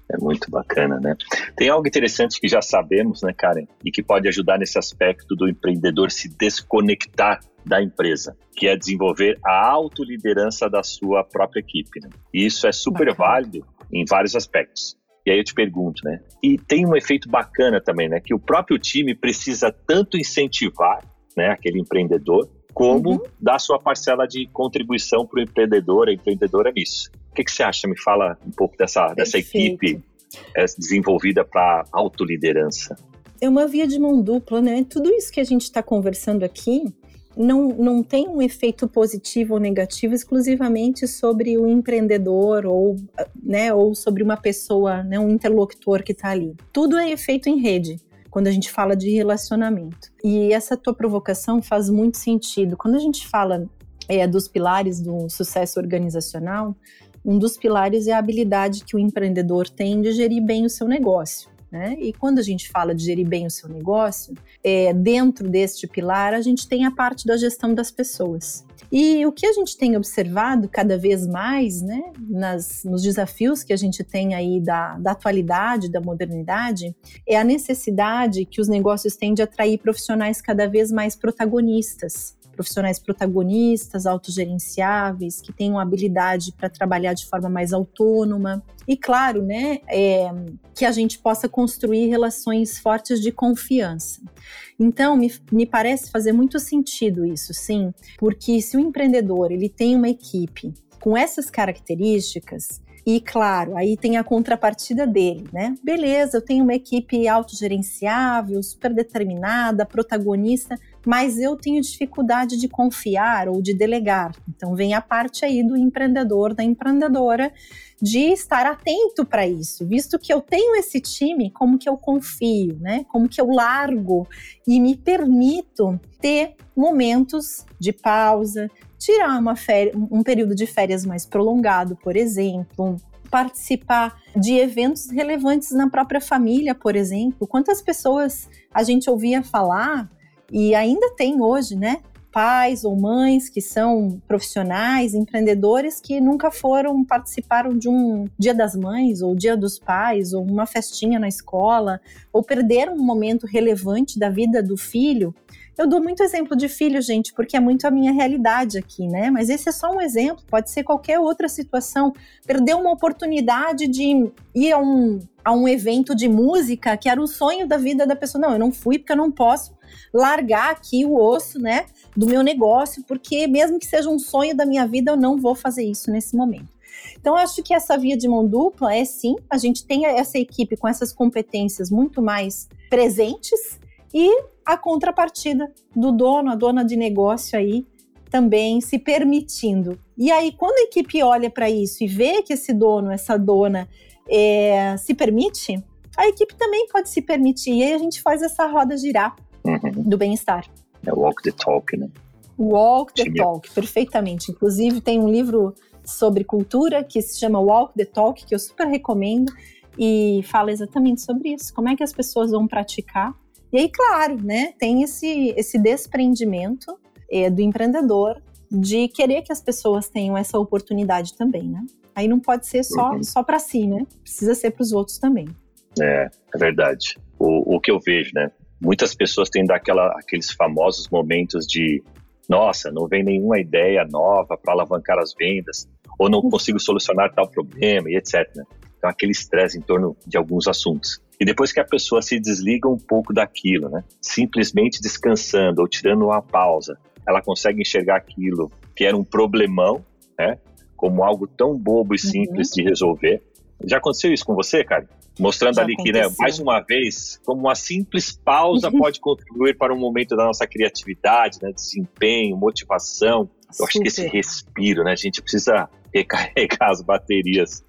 É muito bacana, né? Tem algo interessante que já sabemos, né, Karen, e que pode ajudar nesse aspecto do empreendedor se desconectar da empresa, que é desenvolver a autoliderança da sua própria equipe. Né? E isso é super bacana. válido em vários aspectos. E aí eu te pergunto, né? E tem um efeito bacana também, né? Que o próprio time precisa tanto incentivar, né, aquele empreendedor, como uhum. dar sua parcela de contribuição para o empreendedor, a empreendedora nisso que, que você acha? Me fala um pouco dessa, dessa equipe é, desenvolvida para autoliderança. É uma via de mão dupla, né? Tudo isso que a gente está conversando aqui não, não tem um efeito positivo ou negativo exclusivamente sobre o empreendedor ou, né, ou sobre uma pessoa, né, um interlocutor que está ali. Tudo é efeito em rede quando a gente fala de relacionamento. E essa tua provocação faz muito sentido. Quando a gente fala é, dos pilares do sucesso organizacional, um dos pilares é a habilidade que o empreendedor tem de gerir bem o seu negócio. Né? E quando a gente fala de gerir bem o seu negócio, é, dentro deste pilar, a gente tem a parte da gestão das pessoas. E o que a gente tem observado cada vez mais, né, nas, nos desafios que a gente tem aí da, da atualidade, da modernidade, é a necessidade que os negócios têm de atrair profissionais cada vez mais protagonistas profissionais protagonistas, autogerenciáveis, que tenham habilidade para trabalhar de forma mais autônoma. E claro, né, é, que a gente possa construir relações fortes de confiança. Então, me, me parece fazer muito sentido isso, sim, porque se o empreendedor ele tem uma equipe com essas características, e claro, aí tem a contrapartida dele, né? Beleza, eu tenho uma equipe autogerenciável, super determinada, protagonista, mas eu tenho dificuldade de confiar ou de delegar. Então vem a parte aí do empreendedor, da empreendedora, de estar atento para isso, visto que eu tenho esse time, como que eu confio, né? Como que eu largo e me permito ter momentos de pausa, tirar uma um período de férias mais prolongado, por exemplo, participar de eventos relevantes na própria família, por exemplo. Quantas pessoas a gente ouvia falar e ainda tem hoje, né? Pais ou mães que são profissionais, empreendedores que nunca foram, participaram de um Dia das Mães, ou Dia dos Pais, ou uma festinha na escola, ou perderam um momento relevante da vida do filho eu dou muito exemplo de filho, gente, porque é muito a minha realidade aqui, né? Mas esse é só um exemplo, pode ser qualquer outra situação. Perder uma oportunidade de ir a um, a um evento de música que era o sonho da vida da pessoa. Não, eu não fui porque eu não posso largar aqui o osso, né, do meu negócio, porque mesmo que seja um sonho da minha vida, eu não vou fazer isso nesse momento. Então, acho que essa via de mão dupla é sim, a gente tem essa equipe com essas competências muito mais presentes e a contrapartida do dono, a dona de negócio aí também se permitindo. E aí, quando a equipe olha para isso e vê que esse dono, essa dona é, se permite, a equipe também pode se permitir. E aí a gente faz essa roda girar uhum. do bem-estar. É walk the talk, né? Walk the Talk, perfeitamente. Inclusive, tem um livro sobre cultura que se chama Walk the Talk, que eu super recomendo, e fala exatamente sobre isso. Como é que as pessoas vão praticar e aí, claro, né, tem esse, esse desprendimento é, do empreendedor de querer que as pessoas tenham essa oportunidade também, né? Aí não pode ser só, uhum. só para si, né? Precisa ser para os outros também. É, é verdade. O, o que eu vejo, né? Muitas pessoas têm daquela, aqueles famosos momentos de nossa, não vem nenhuma ideia nova para alavancar as vendas, ou não uhum. consigo solucionar tal problema e etc. Né? Então, aquele estresse em torno de alguns assuntos. E depois que a pessoa se desliga um pouco daquilo, né? Simplesmente descansando ou tirando uma pausa, ela consegue enxergar aquilo que era um problemão, né? Como algo tão bobo e simples uhum. de resolver. Já aconteceu isso com você, cara? Mostrando Já ali aconteceu. que, né, mais uma vez, como uma simples pausa pode contribuir para um momento da nossa criatividade, né, desempenho, motivação. Eu acho que esse respiro, né? A gente precisa recarregar as baterias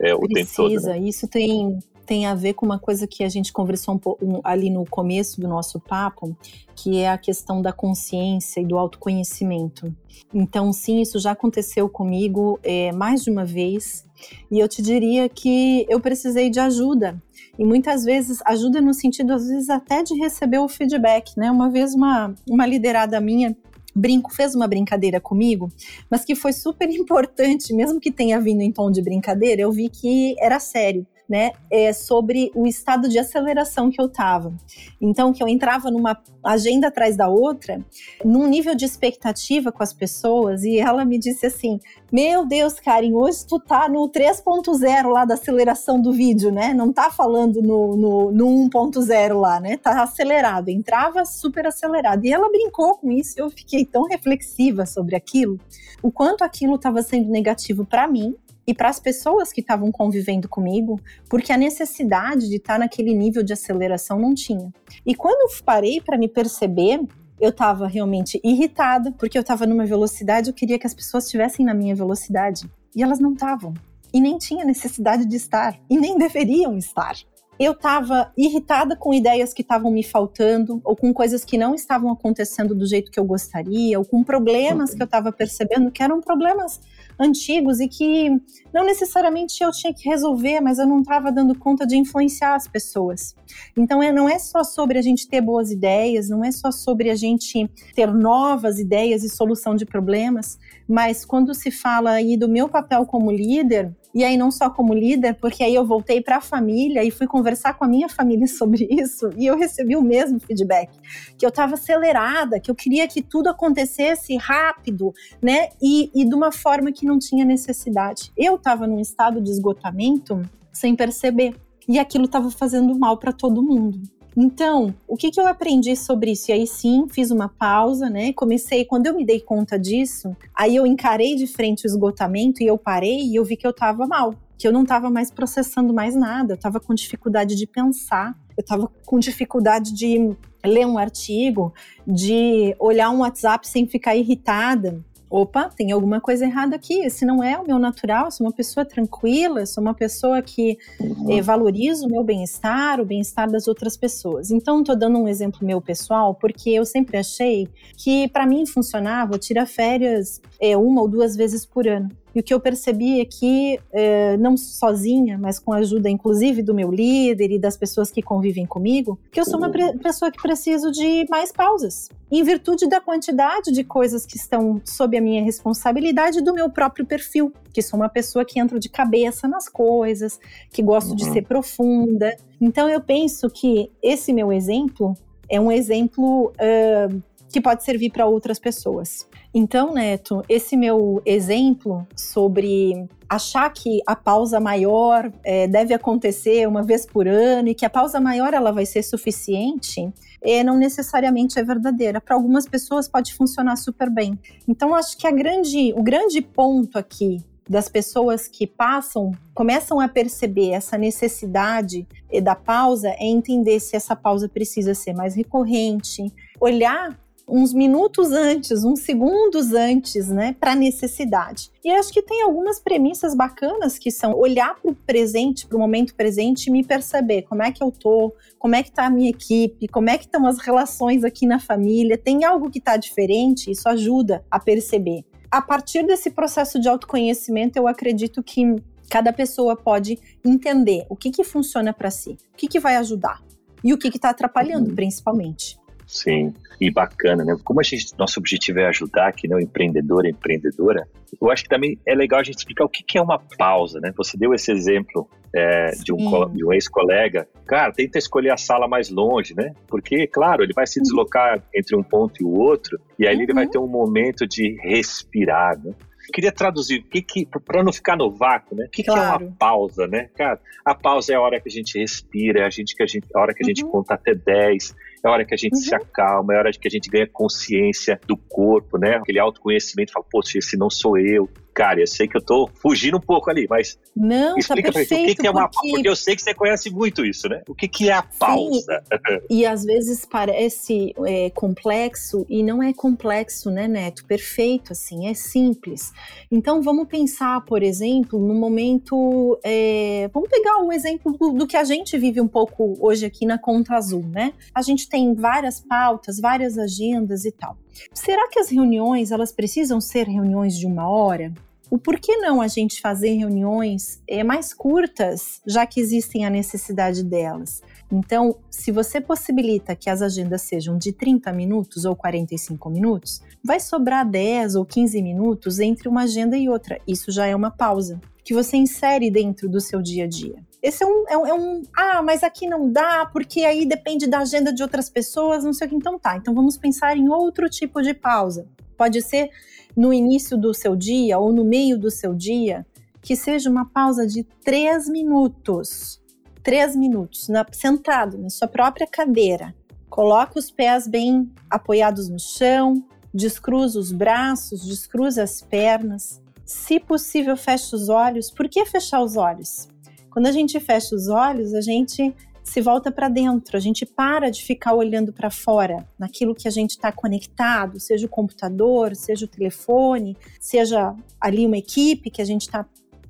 é, o precisa. tempo todo. Né? Isso tem tem a ver com uma coisa que a gente conversou um pouco um, ali no começo do nosso papo, que é a questão da consciência e do autoconhecimento. Então, sim, isso já aconteceu comigo é, mais de uma vez, e eu te diria que eu precisei de ajuda. E muitas vezes, ajuda no sentido, às vezes, até de receber o feedback, né? Uma vez, uma, uma liderada minha brinco, fez uma brincadeira comigo, mas que foi super importante, mesmo que tenha vindo em tom de brincadeira, eu vi que era sério né, é, sobre o estado de aceleração que eu estava. Então, que eu entrava numa agenda atrás da outra, num nível de expectativa com as pessoas, e ela me disse assim: Meu Deus, Karen, hoje tu tá no 3.0 lá da aceleração do vídeo, né? Não tá falando no, no, no 1.0 lá, né? Tá acelerado. Entrava super acelerado. E ela brincou com isso, eu fiquei tão reflexiva sobre aquilo, o quanto aquilo estava sendo negativo para mim e para as pessoas que estavam convivendo comigo, porque a necessidade de estar naquele nível de aceleração não tinha. E quando eu parei para me perceber eu estava realmente irritada, porque eu estava numa velocidade, eu queria que as pessoas estivessem na minha velocidade. E elas não estavam. E nem tinha necessidade de estar. E nem deveriam estar. Eu estava irritada com ideias que estavam me faltando, ou com coisas que não estavam acontecendo do jeito que eu gostaria, ou com problemas que eu estava percebendo que eram problemas antigos e que não necessariamente eu tinha que resolver, mas eu não estava dando conta de influenciar as pessoas. Então é, não é só sobre a gente ter boas ideias, não é só sobre a gente ter novas ideias e solução de problemas, mas quando se fala aí do meu papel como líder, e aí não só como líder, porque aí eu voltei para a família e fui conversar com a minha família sobre isso e eu recebi o mesmo feedback, que eu estava acelerada, que eu queria que tudo acontecesse rápido, né? E, e de uma forma que não tinha necessidade. Eu estava num estado de esgotamento sem perceber e aquilo estava fazendo mal para todo mundo. Então, o que, que eu aprendi sobre isso? E aí sim, fiz uma pausa, né? Comecei, quando eu me dei conta disso, aí eu encarei de frente o esgotamento e eu parei e eu vi que eu tava mal, que eu não tava mais processando mais nada, eu tava com dificuldade de pensar, eu tava com dificuldade de ler um artigo, de olhar um WhatsApp sem ficar irritada opa, tem alguma coisa errada aqui. Esse não é o meu natural, eu sou uma pessoa tranquila, sou uma pessoa que uhum. eh, valoriza o meu bem-estar, o bem-estar das outras pessoas. Então, estou dando um exemplo meu pessoal, porque eu sempre achei que para mim funcionava tirar férias eh, uma ou duas vezes por ano. E o que eu percebi é que, é, não sozinha, mas com a ajuda inclusive do meu líder e das pessoas que convivem comigo, que eu sou uma pessoa que preciso de mais pausas. Em virtude da quantidade de coisas que estão sob a minha responsabilidade do meu próprio perfil, que sou uma pessoa que entra de cabeça nas coisas, que gosto uhum. de ser profunda. Então eu penso que esse meu exemplo é um exemplo uh, que pode servir para outras pessoas. Então, Neto, esse meu exemplo sobre achar que a pausa maior é, deve acontecer uma vez por ano e que a pausa maior ela vai ser suficiente, é, não necessariamente é verdadeira. Para algumas pessoas pode funcionar super bem. Então, acho que a grande, o grande ponto aqui das pessoas que passam, começam a perceber essa necessidade da pausa é entender se essa pausa precisa ser mais recorrente, olhar uns minutos antes, uns segundos antes, né, para necessidade. E acho que tem algumas premissas bacanas que são olhar para o presente, para o momento presente e me perceber como é que eu tô, como é que tá a minha equipe, como é que estão as relações aqui na família, tem algo que está diferente, isso ajuda a perceber. A partir desse processo de autoconhecimento, eu acredito que cada pessoa pode entender o que, que funciona para si, o que, que vai ajudar e o que está atrapalhando, uhum. principalmente. Sim, e bacana, né? Como a gente, nosso objetivo é ajudar aqui, né, o empreendedor e empreendedora, eu acho que também é legal a gente explicar o que, que é uma pausa, né? Você deu esse exemplo é, de um, um ex-colega. Cara, tenta escolher a sala mais longe, né? Porque, claro, ele vai se uhum. deslocar entre um ponto e o outro, e aí uhum. ele vai uhum. ter um momento de respirar, né? queria traduzir, que, que, para não ficar no vácuo, né? O que, claro. que, é uma pausa, né? Cara, a pausa é a hora que a gente respira, é a, gente, que a, gente, a hora que a gente uhum. conta até 10, é a hora que a gente uhum. se acalma, é a hora que a gente ganha consciência do corpo, né? Aquele autoconhecimento, fala, poxa, esse não sou eu. Cara, eu sei que eu tô fugindo um pouco ali, mas não, tá explica tá perfeito, o que, que é uma porque... porque eu sei que você conhece muito isso, né? O que, que é a pausa? Sim, e às vezes parece é, complexo e não é complexo, né, Neto? Perfeito, assim, é simples. Então vamos pensar, por exemplo, no momento. É, vamos pegar o exemplo do, do que a gente vive um pouco hoje aqui na Conta Azul, né? A gente tem várias pautas, várias agendas e tal. Será que as reuniões elas precisam ser reuniões de uma hora? O porquê não a gente fazer reuniões é, mais curtas, já que existem a necessidade delas? Então, se você possibilita que as agendas sejam de 30 minutos ou 45 minutos, vai sobrar 10 ou 15 minutos entre uma agenda e outra. Isso já é uma pausa que você insere dentro do seu dia a dia. Esse é um, é um, é um, ah, mas aqui não dá, porque aí depende da agenda de outras pessoas, não sei o que. Então tá, então vamos pensar em outro tipo de pausa. Pode ser no início do seu dia ou no meio do seu dia, que seja uma pausa de três minutos. Três minutos, na, sentado na sua própria cadeira. Coloque os pés bem apoiados no chão, descruza os braços, descruza as pernas. Se possível, feche os olhos. Por que fechar os olhos? Quando a gente fecha os olhos, a gente se volta para dentro, a gente para de ficar olhando para fora, naquilo que a gente está conectado, seja o computador, seja o telefone, seja ali uma equipe que a gente está.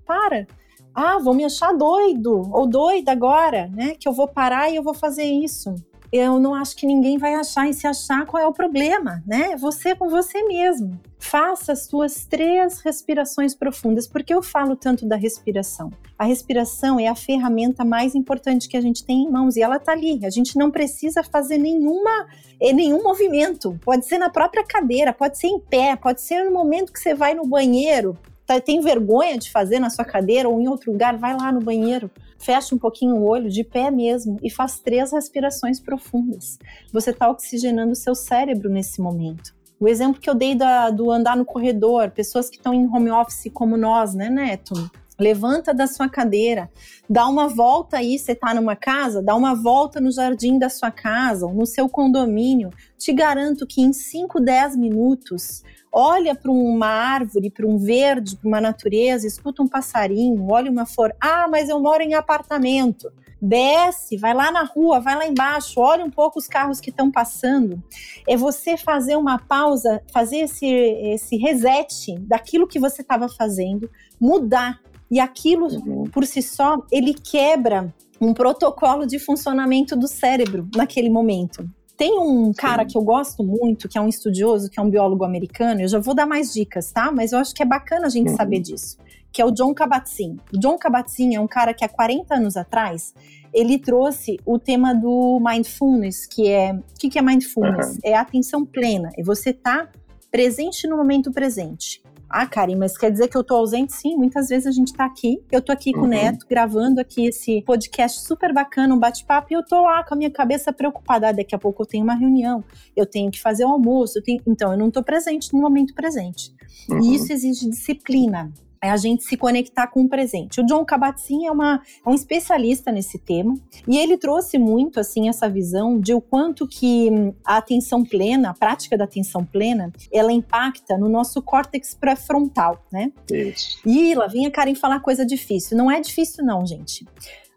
Para. Ah, vão me achar doido ou doida agora, né? Que eu vou parar e eu vou fazer isso eu não acho que ninguém vai achar e se achar qual é o problema, né? Você com você mesmo. Faça as suas três respirações profundas. Por que eu falo tanto da respiração? A respiração é a ferramenta mais importante que a gente tem em mãos e ela tá ali. A gente não precisa fazer nenhuma, eh, nenhum movimento. Pode ser na própria cadeira, pode ser em pé, pode ser no momento que você vai no banheiro, tá, tem vergonha de fazer na sua cadeira ou em outro lugar, vai lá no banheiro, fecha um pouquinho o olho, de pé mesmo, e faz três respirações profundas. Você está oxigenando o seu cérebro nesse momento. O exemplo que eu dei da, do andar no corredor, pessoas que estão em home office como nós, né, Neto? Levanta da sua cadeira, dá uma volta aí, você está numa casa, dá uma volta no jardim da sua casa ou no seu condomínio. Te garanto que em 5, 10 minutos olha para uma árvore, para um verde, para uma natureza, escuta um passarinho, olha uma flor. Ah, mas eu moro em apartamento. Desce, vai lá na rua, vai lá embaixo, olha um pouco os carros que estão passando. É você fazer uma pausa, fazer esse, esse reset daquilo que você estava fazendo, mudar. E aquilo, uhum. por si só, ele quebra um protocolo de funcionamento do cérebro naquele momento. Tem um cara Sim. que eu gosto muito, que é um estudioso, que é um biólogo americano. Eu já vou dar mais dicas, tá? Mas eu acho que é bacana a gente uhum. saber disso. Que é o John Kabat-Zinn. O John Kabat-Zinn é um cara que há 40 anos atrás ele trouxe o tema do mindfulness, que é o que, que é mindfulness? Uhum. É atenção plena. É você estar tá presente no momento presente. Ah, Karen, mas quer dizer que eu tô ausente? Sim, muitas vezes a gente tá aqui. Eu tô aqui uhum. com o uhum. Neto, gravando aqui esse podcast super bacana, um bate-papo, e eu tô lá com a minha cabeça preocupada. Ah, daqui a pouco eu tenho uma reunião, eu tenho que fazer o almoço, eu tenho... então eu não tô presente no momento presente. Uhum. E isso exige disciplina é a gente se conectar com o presente. O John Kabat-Zinn é, uma, é um especialista nesse tema e ele trouxe muito assim essa visão de o quanto que a atenção plena, a prática da atenção plena, ela impacta no nosso córtex pré-frontal, né? Isso. E lá vem a Karen falar coisa difícil. Não é difícil não, gente.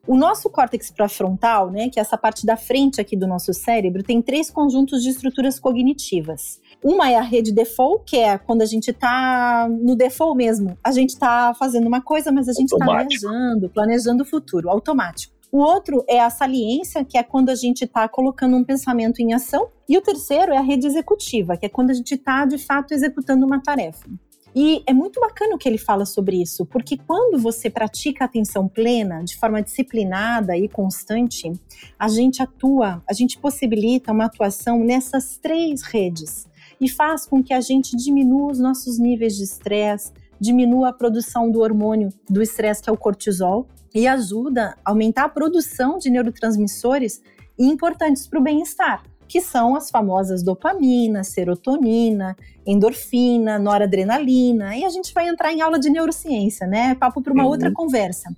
O nosso córtex pré-frontal, né, que é essa parte da frente aqui do nosso cérebro, tem três conjuntos de estruturas cognitivas. Uma é a rede default, que é quando a gente está no default mesmo. A gente está fazendo uma coisa, mas a gente está viajando, planejando o futuro, automático. O outro é a saliência, que é quando a gente está colocando um pensamento em ação. E o terceiro é a rede executiva, que é quando a gente está, de fato, executando uma tarefa. E é muito bacana o que ele fala sobre isso, porque quando você pratica a atenção plena, de forma disciplinada e constante, a gente atua, a gente possibilita uma atuação nessas três redes e faz com que a gente diminua os nossos níveis de estresse, diminua a produção do hormônio do estresse, que é o cortisol, e ajuda a aumentar a produção de neurotransmissores importantes para o bem-estar, que são as famosas dopamina, serotonina, endorfina, noradrenalina, e a gente vai entrar em aula de neurociência, né? Papo para uma uhum. outra conversa.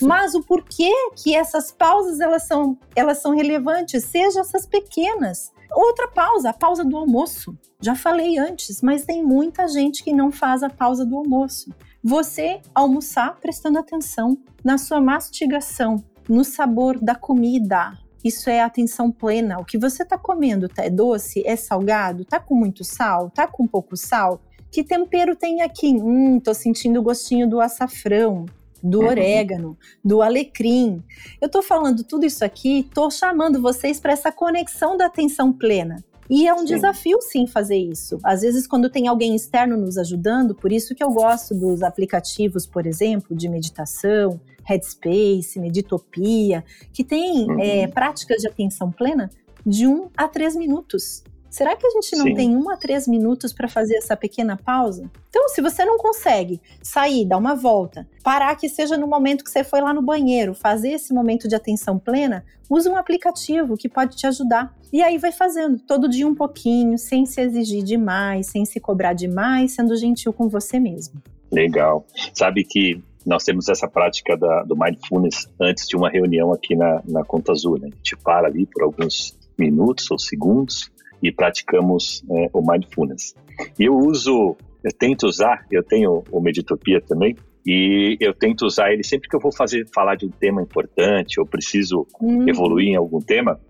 Mas o porquê que essas pausas elas são, elas são relevantes, seja essas pequenas, Outra pausa, a pausa do almoço. Já falei antes, mas tem muita gente que não faz a pausa do almoço. Você almoçar prestando atenção na sua mastigação, no sabor da comida. Isso é atenção plena. O que você está comendo tá, é doce, é salgado, tá com muito sal, tá com pouco sal? Que tempero tem aqui? Hum, tô sentindo o gostinho do açafrão do uhum. orégano, do alecrim. Eu estou falando tudo isso aqui, estou chamando vocês para essa conexão da atenção plena. E é um sim. desafio, sim, fazer isso. Às vezes, quando tem alguém externo nos ajudando, por isso que eu gosto dos aplicativos, por exemplo, de meditação, Headspace, Meditopia, que tem uhum. é, práticas de atenção plena de um a três minutos. Será que a gente não Sim. tem um a três minutos para fazer essa pequena pausa? Então, se você não consegue sair, dar uma volta, parar que seja no momento que você foi lá no banheiro, fazer esse momento de atenção plena, use um aplicativo que pode te ajudar. E aí vai fazendo, todo dia um pouquinho, sem se exigir demais, sem se cobrar demais, sendo gentil com você mesmo. Legal. Sabe que nós temos essa prática da, do mindfulness antes de uma reunião aqui na, na Conta Azul. Né? A gente para ali por alguns minutos ou segundos e praticamos é, o mindfulness. Eu uso, eu tento usar, eu tenho o Meditopia também, E eu tento usar ele sempre que eu vou fazer falar de um tema importante ou preciso uhum. evoluir em algum tema,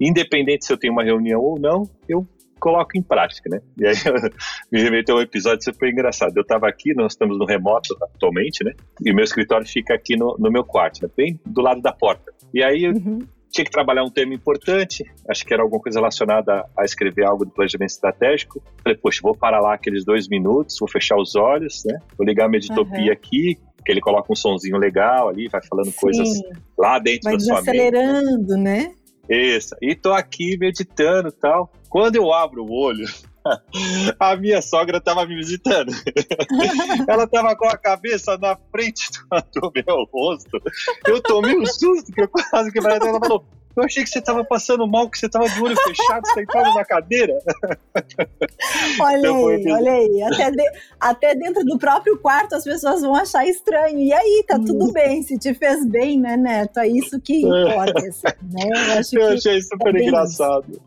independente se eu tenho uma reunião ou não, eu coloco em prática, né? E aí me remeteu a um episódio super engraçado. Eu estava aqui, nós estamos no remoto atualmente, né? E o meu escritório fica aqui no, no meu quarto, né? bem do lado da porta. E aí uhum tinha que trabalhar um tema importante, acho que era alguma coisa relacionada a, escrever algo do planejamento estratégico. Falei, poxa, vou parar lá aqueles dois minutos, vou fechar os olhos, né? Vou ligar a Meditopia uhum. aqui, que ele coloca um sonzinho legal ali, vai falando Sim. coisas lá dentro vai da sua mente. Vai acelerando, né? Isso. E tô aqui meditando e tal. Quando eu abro o olho, a minha sogra estava me visitando. Ela estava com a cabeça na frente do meu rosto. Eu tomei um susto que eu quase que ela falou: eu achei que você estava passando mal, que você estava de olho fechado, sentado na cadeira. Olha então, aí, olha aí. Até, de, até dentro do próprio quarto as pessoas vão achar estranho. E aí, tá tudo bem. Se te fez bem, né, Neto? É isso que é. importa. Assim, né? Eu, acho eu achei super é engraçado.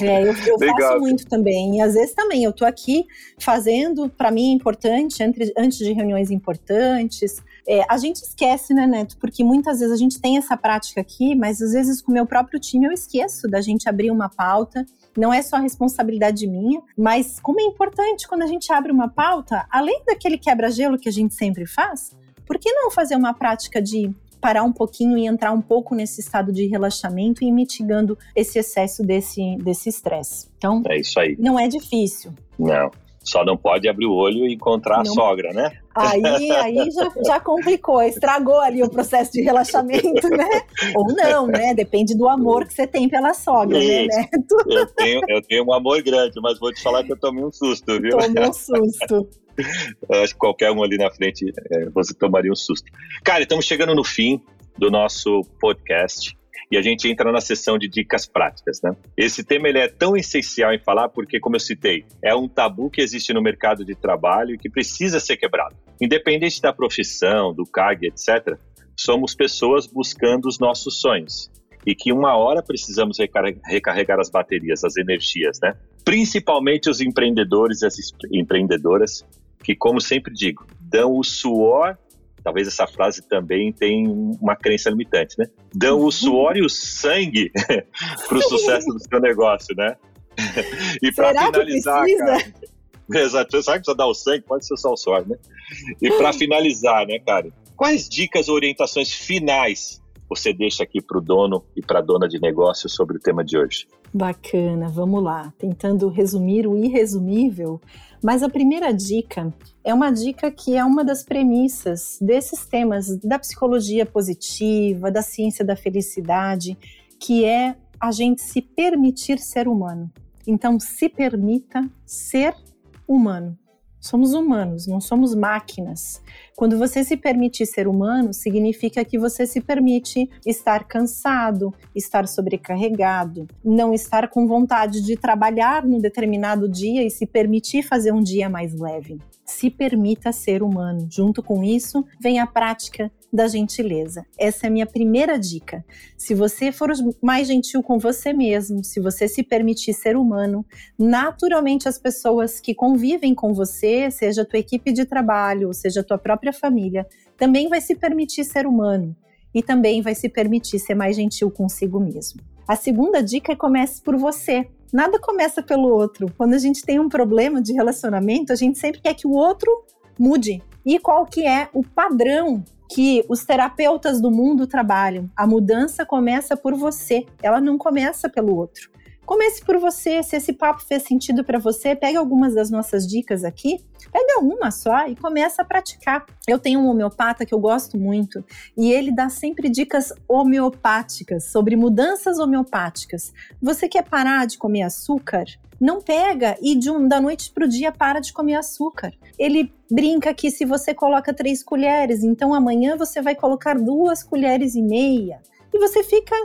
É, eu, eu faço muito também. E às vezes também, eu tô aqui fazendo, para mim é importante, entre, antes de reuniões importantes, é, a gente esquece, né, Neto? Porque muitas vezes a gente tem essa prática aqui, mas às vezes com o meu próprio time eu esqueço da gente abrir uma pauta. Não é só responsabilidade minha, mas como é importante quando a gente abre uma pauta, além daquele quebra-gelo que a gente sempre faz, por que não fazer uma prática de parar um pouquinho e entrar um pouco nesse estado de relaxamento e ir mitigando esse excesso desse desse estresse. Então, é isso aí. Não é difícil. Não. Só não pode abrir o olho e encontrar não. a sogra, né? Aí, aí já, já complicou, estragou ali o processo de relaxamento, né? Ou não, né? Depende do amor que você tem pela sogra, né, Isso. né, Neto? Eu tenho, eu tenho um amor grande, mas vou te falar que eu tomei um susto, viu? Tomei um susto. Eu acho que qualquer um ali na frente é, você tomaria um susto. Cara, estamos chegando no fim do nosso podcast e a gente entra na sessão de dicas práticas, né? Esse tema ele é tão essencial em falar porque, como eu citei, é um tabu que existe no mercado de trabalho e que precisa ser quebrado. Independente da profissão, do cargo, etc., somos pessoas buscando os nossos sonhos e que uma hora precisamos recarregar as baterias, as energias, né? Principalmente os empreendedores e as empreendedoras que, como sempre digo, dão o suor talvez essa frase também tem uma crença limitante, né? Dão o suor e o sangue para o sucesso do seu negócio, né? e para finalizar, cara. Exato, sabe que precisa dar o sangue, pode ser só o suor, né? E para finalizar, né, cara? Quais dicas ou orientações finais você deixa aqui para o dono e para a dona de negócio sobre o tema de hoje? Bacana, vamos lá. Tentando resumir o irresumível, mas a primeira dica é uma dica que é uma das premissas desses temas da psicologia positiva, da ciência da felicidade, que é a gente se permitir ser humano. Então, se permita ser humano. Somos humanos, não somos máquinas. Quando você se permite ser humano, significa que você se permite estar cansado, estar sobrecarregado, não estar com vontade de trabalhar num determinado dia e se permitir fazer um dia mais leve. Se permita ser humano. Junto com isso, vem a prática da gentileza. Essa é a minha primeira dica. Se você for mais gentil com você mesmo, se você se permitir ser humano, naturalmente as pessoas que convivem com você, seja a tua equipe de trabalho, seja a tua própria família, também vai se permitir ser humano e também vai se permitir ser mais gentil consigo mesmo. A segunda dica é comece por você. Nada começa pelo outro. Quando a gente tem um problema de relacionamento, a gente sempre quer que o outro mude. E qual que é o padrão que os terapeutas do mundo trabalham. A mudança começa por você, ela não começa pelo outro. Comece por você, se esse papo fez sentido para você, pega algumas das nossas dicas aqui, pega uma só e começa a praticar. Eu tenho um homeopata que eu gosto muito e ele dá sempre dicas homeopáticas sobre mudanças homeopáticas. Você quer parar de comer açúcar? Não pega e de um, da noite para o dia para de comer açúcar. Ele brinca que se você coloca três colheres, então amanhã você vai colocar duas colheres e meia. E você fica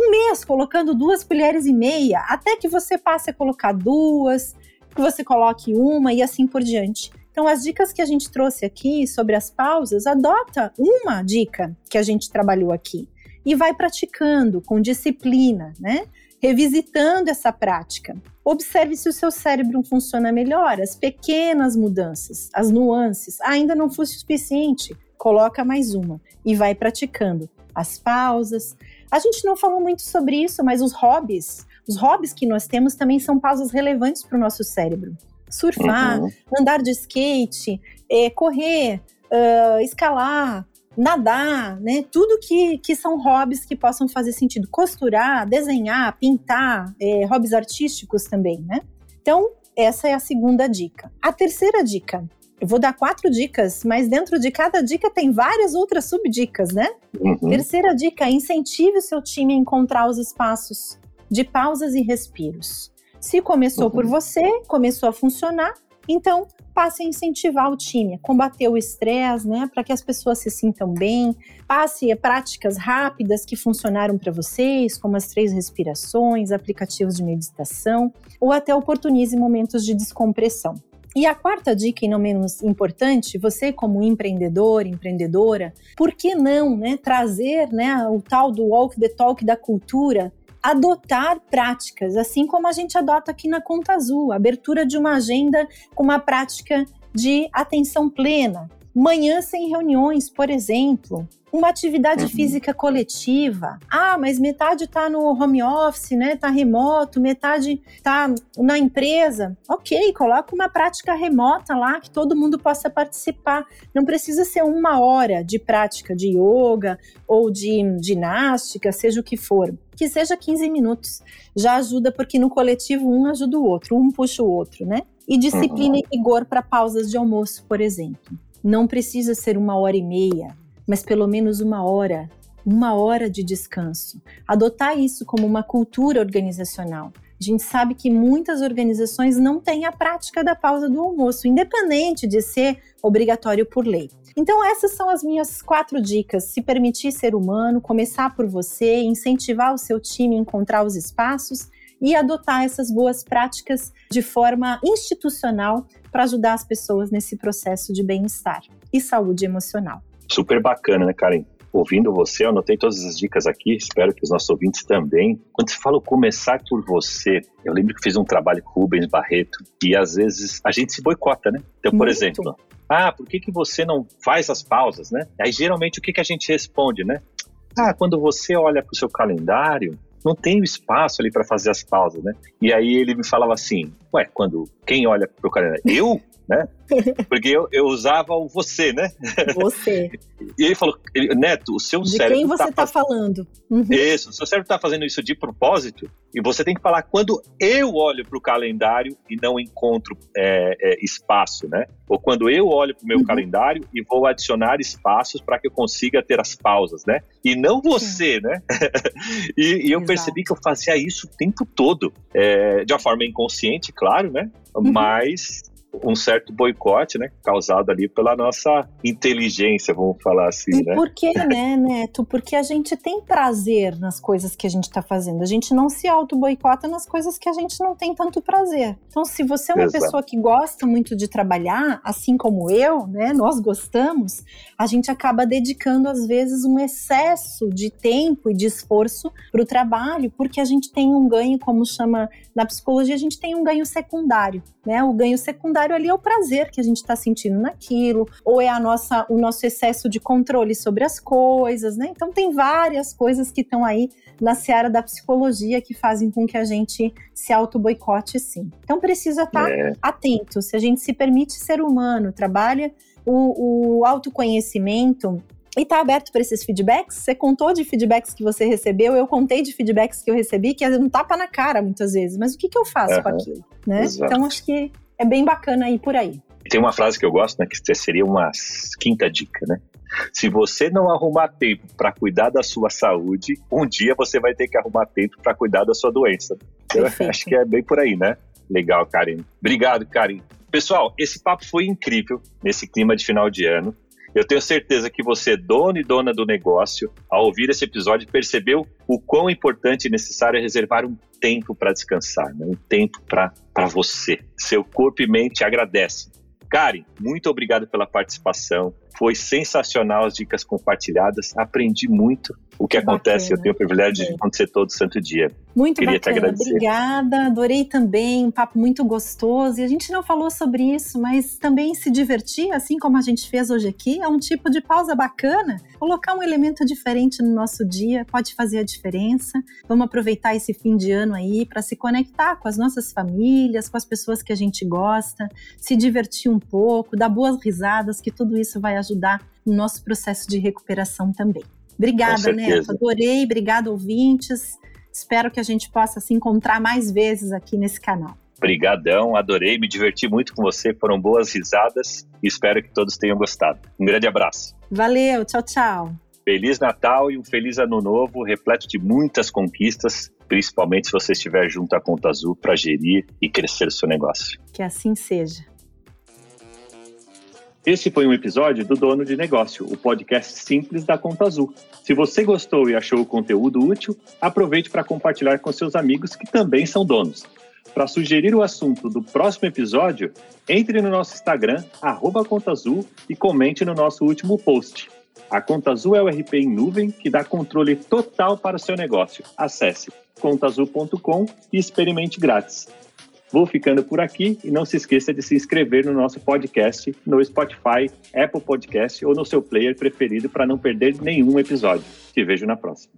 um mês colocando duas colheres e meia, até que você passe a colocar duas, que você coloque uma e assim por diante. Então, as dicas que a gente trouxe aqui sobre as pausas, adota uma dica que a gente trabalhou aqui e vai praticando com disciplina, né? revisitando essa prática. Observe se o seu cérebro funciona melhor, as pequenas mudanças, as nuances. ainda não foi suficiente. coloca mais uma e vai praticando as pausas. A gente não falou muito sobre isso, mas os hobbies, os hobbies que nós temos também são pausas relevantes para o nosso cérebro. Surfar, uhum. andar de skate, é, correr, uh, escalar, nadar, né? Tudo que, que são hobbies que possam fazer sentido. Costurar, desenhar, pintar, é, hobbies artísticos também, né? Então, essa é a segunda dica. A terceira dica. Eu vou dar quatro dicas, mas dentro de cada dica tem várias outras subdicas, né? Uhum. Terceira dica: incentive o seu time a encontrar os espaços de pausas e respiros. Se começou uhum. por você, começou a funcionar, então passe a incentivar o time, a combater o estresse, né, para que as pessoas se sintam bem. Passe a práticas rápidas que funcionaram para vocês, como as três respirações, aplicativos de meditação, ou até oportunize momentos de descompressão. E a quarta dica, e não menos importante, você como empreendedor, empreendedora, por que não né, trazer né, o tal do walk the talk da cultura adotar práticas, assim como a gente adota aqui na Conta Azul, abertura de uma agenda com uma prática de atenção plena, manhã sem reuniões, por exemplo, uma atividade uhum. física coletiva. Ah, mas metade está no home office, né? Está remoto, metade está na empresa. Ok, coloca uma prática remota lá que todo mundo possa participar. Não precisa ser uma hora de prática de yoga ou de ginástica, seja o que for. Que seja 15 minutos. Já ajuda, porque no coletivo um ajuda o outro, um puxa o outro, né? E disciplina uhum. e rigor para pausas de almoço, por exemplo. Não precisa ser uma hora e meia, mas pelo menos uma hora, uma hora de descanso. Adotar isso como uma cultura organizacional. A gente sabe que muitas organizações não têm a prática da pausa do almoço, independente de ser obrigatório por lei. Então, essas são as minhas quatro dicas. Se permitir ser humano, começar por você, incentivar o seu time a encontrar os espaços e adotar essas boas práticas de forma institucional para ajudar as pessoas nesse processo de bem-estar e saúde emocional. Super bacana, né, Karen? Ouvindo você, eu anotei todas as dicas aqui, espero que os nossos ouvintes também. Quando você fala começar por você, eu lembro que fiz um trabalho com Rubens Barreto e às vezes a gente se boicota, né? Então, por Muito. exemplo, ah, por que, que você não faz as pausas, né? Aí geralmente o que, que a gente responde, né? Ah, quando você olha para o seu calendário, não tem espaço ali para fazer as pausas, né? E aí ele me falava assim, ué, quando quem olha para o calendário, eu, né? Porque eu, eu usava o você, né? Você. E ele falou, ele, Neto, o seu de cérebro. De quem você está tá falando? Uhum. Isso, o seu cérebro está fazendo isso de propósito e você tem que falar quando eu olho para o calendário e não encontro é, é, espaço, né? Ou quando eu olho para o meu uhum. calendário e vou adicionar espaços para que eu consiga ter as pausas, né? E não você, né? e, e eu percebi que eu fazia isso o tempo todo, é, de uma forma inconsciente, claro, né? Uhum. Mas um certo boicote, né, causado ali pela nossa inteligência, vamos falar assim, e né? Por que, né, Neto? Porque a gente tem prazer nas coisas que a gente está fazendo. A gente não se auto-boicota nas coisas que a gente não tem tanto prazer. Então, se você é uma Exato. pessoa que gosta muito de trabalhar, assim como eu, né, nós gostamos, a gente acaba dedicando, às vezes, um excesso de tempo e de esforço para o trabalho, porque a gente tem um ganho, como chama na psicologia, a gente tem um ganho secundário, né? O ganho secundário secundário ali é o prazer que a gente está sentindo naquilo, ou é a nossa, o nosso excesso de controle sobre as coisas, né? Então tem várias coisas que estão aí na seara da psicologia que fazem com que a gente se auto-boicote sim. Então precisa estar tá é. atento. Se a gente se permite ser humano, trabalha o, o autoconhecimento e está aberto para esses feedbacks? Você contou de feedbacks que você recebeu, eu contei de feedbacks que eu recebi, que é um tapa na cara muitas vezes, mas o que, que eu faço uhum. com aquilo? Né? Então acho que é bem bacana ir por aí. Tem uma frase que eu gosto, né, que seria uma quinta dica, né? Se você não arrumar tempo para cuidar da sua saúde, um dia você vai ter que arrumar tempo para cuidar da sua doença. Eu acho que é bem por aí, né? Legal, Karen. Obrigado, Karen. Pessoal, esse papo foi incrível nesse clima de final de ano. Eu tenho certeza que você, dono e dona do negócio, ao ouvir esse episódio, percebeu o quão importante e necessário é reservar um tempo para descansar, né? um tempo para você. Seu corpo e mente agradecem. Karen, muito obrigado pela participação. Foi sensacional as dicas compartilhadas. Aprendi muito o que acontece. Eu tenho o privilégio de acontecer todo santo dia. Muito Queria bacana, te agradecer. obrigada. Adorei também, um papo muito gostoso. E a gente não falou sobre isso, mas também se divertir, assim como a gente fez hoje aqui, é um tipo de pausa bacana. Colocar um elemento diferente no nosso dia pode fazer a diferença. Vamos aproveitar esse fim de ano aí para se conectar com as nossas famílias, com as pessoas que a gente gosta, se divertir um pouco, dar boas risadas, que tudo isso vai ajudar no nosso processo de recuperação também. Obrigada, Neto. Adorei. Obrigada, ouvintes. Espero que a gente possa se encontrar mais vezes aqui nesse canal. Obrigadão, adorei, me diverti muito com você, foram boas risadas e espero que todos tenham gostado. Um grande abraço. Valeu, tchau, tchau. Feliz Natal e um feliz ano novo, repleto de muitas conquistas, principalmente se você estiver junto à Conta Azul para gerir e crescer o seu negócio. Que assim seja. Este foi um episódio do Dono de Negócio, o podcast simples da Conta Azul. Se você gostou e achou o conteúdo útil, aproveite para compartilhar com seus amigos que também são donos. Para sugerir o assunto do próximo episódio, entre no nosso Instagram, arroba Conta Azul, e comente no nosso último post. A Conta Azul é o RP em nuvem que dá controle total para o seu negócio. Acesse contaazul.com e experimente grátis. Vou ficando por aqui e não se esqueça de se inscrever no nosso podcast no Spotify, Apple Podcast ou no seu player preferido para não perder nenhum episódio. Te vejo na próxima.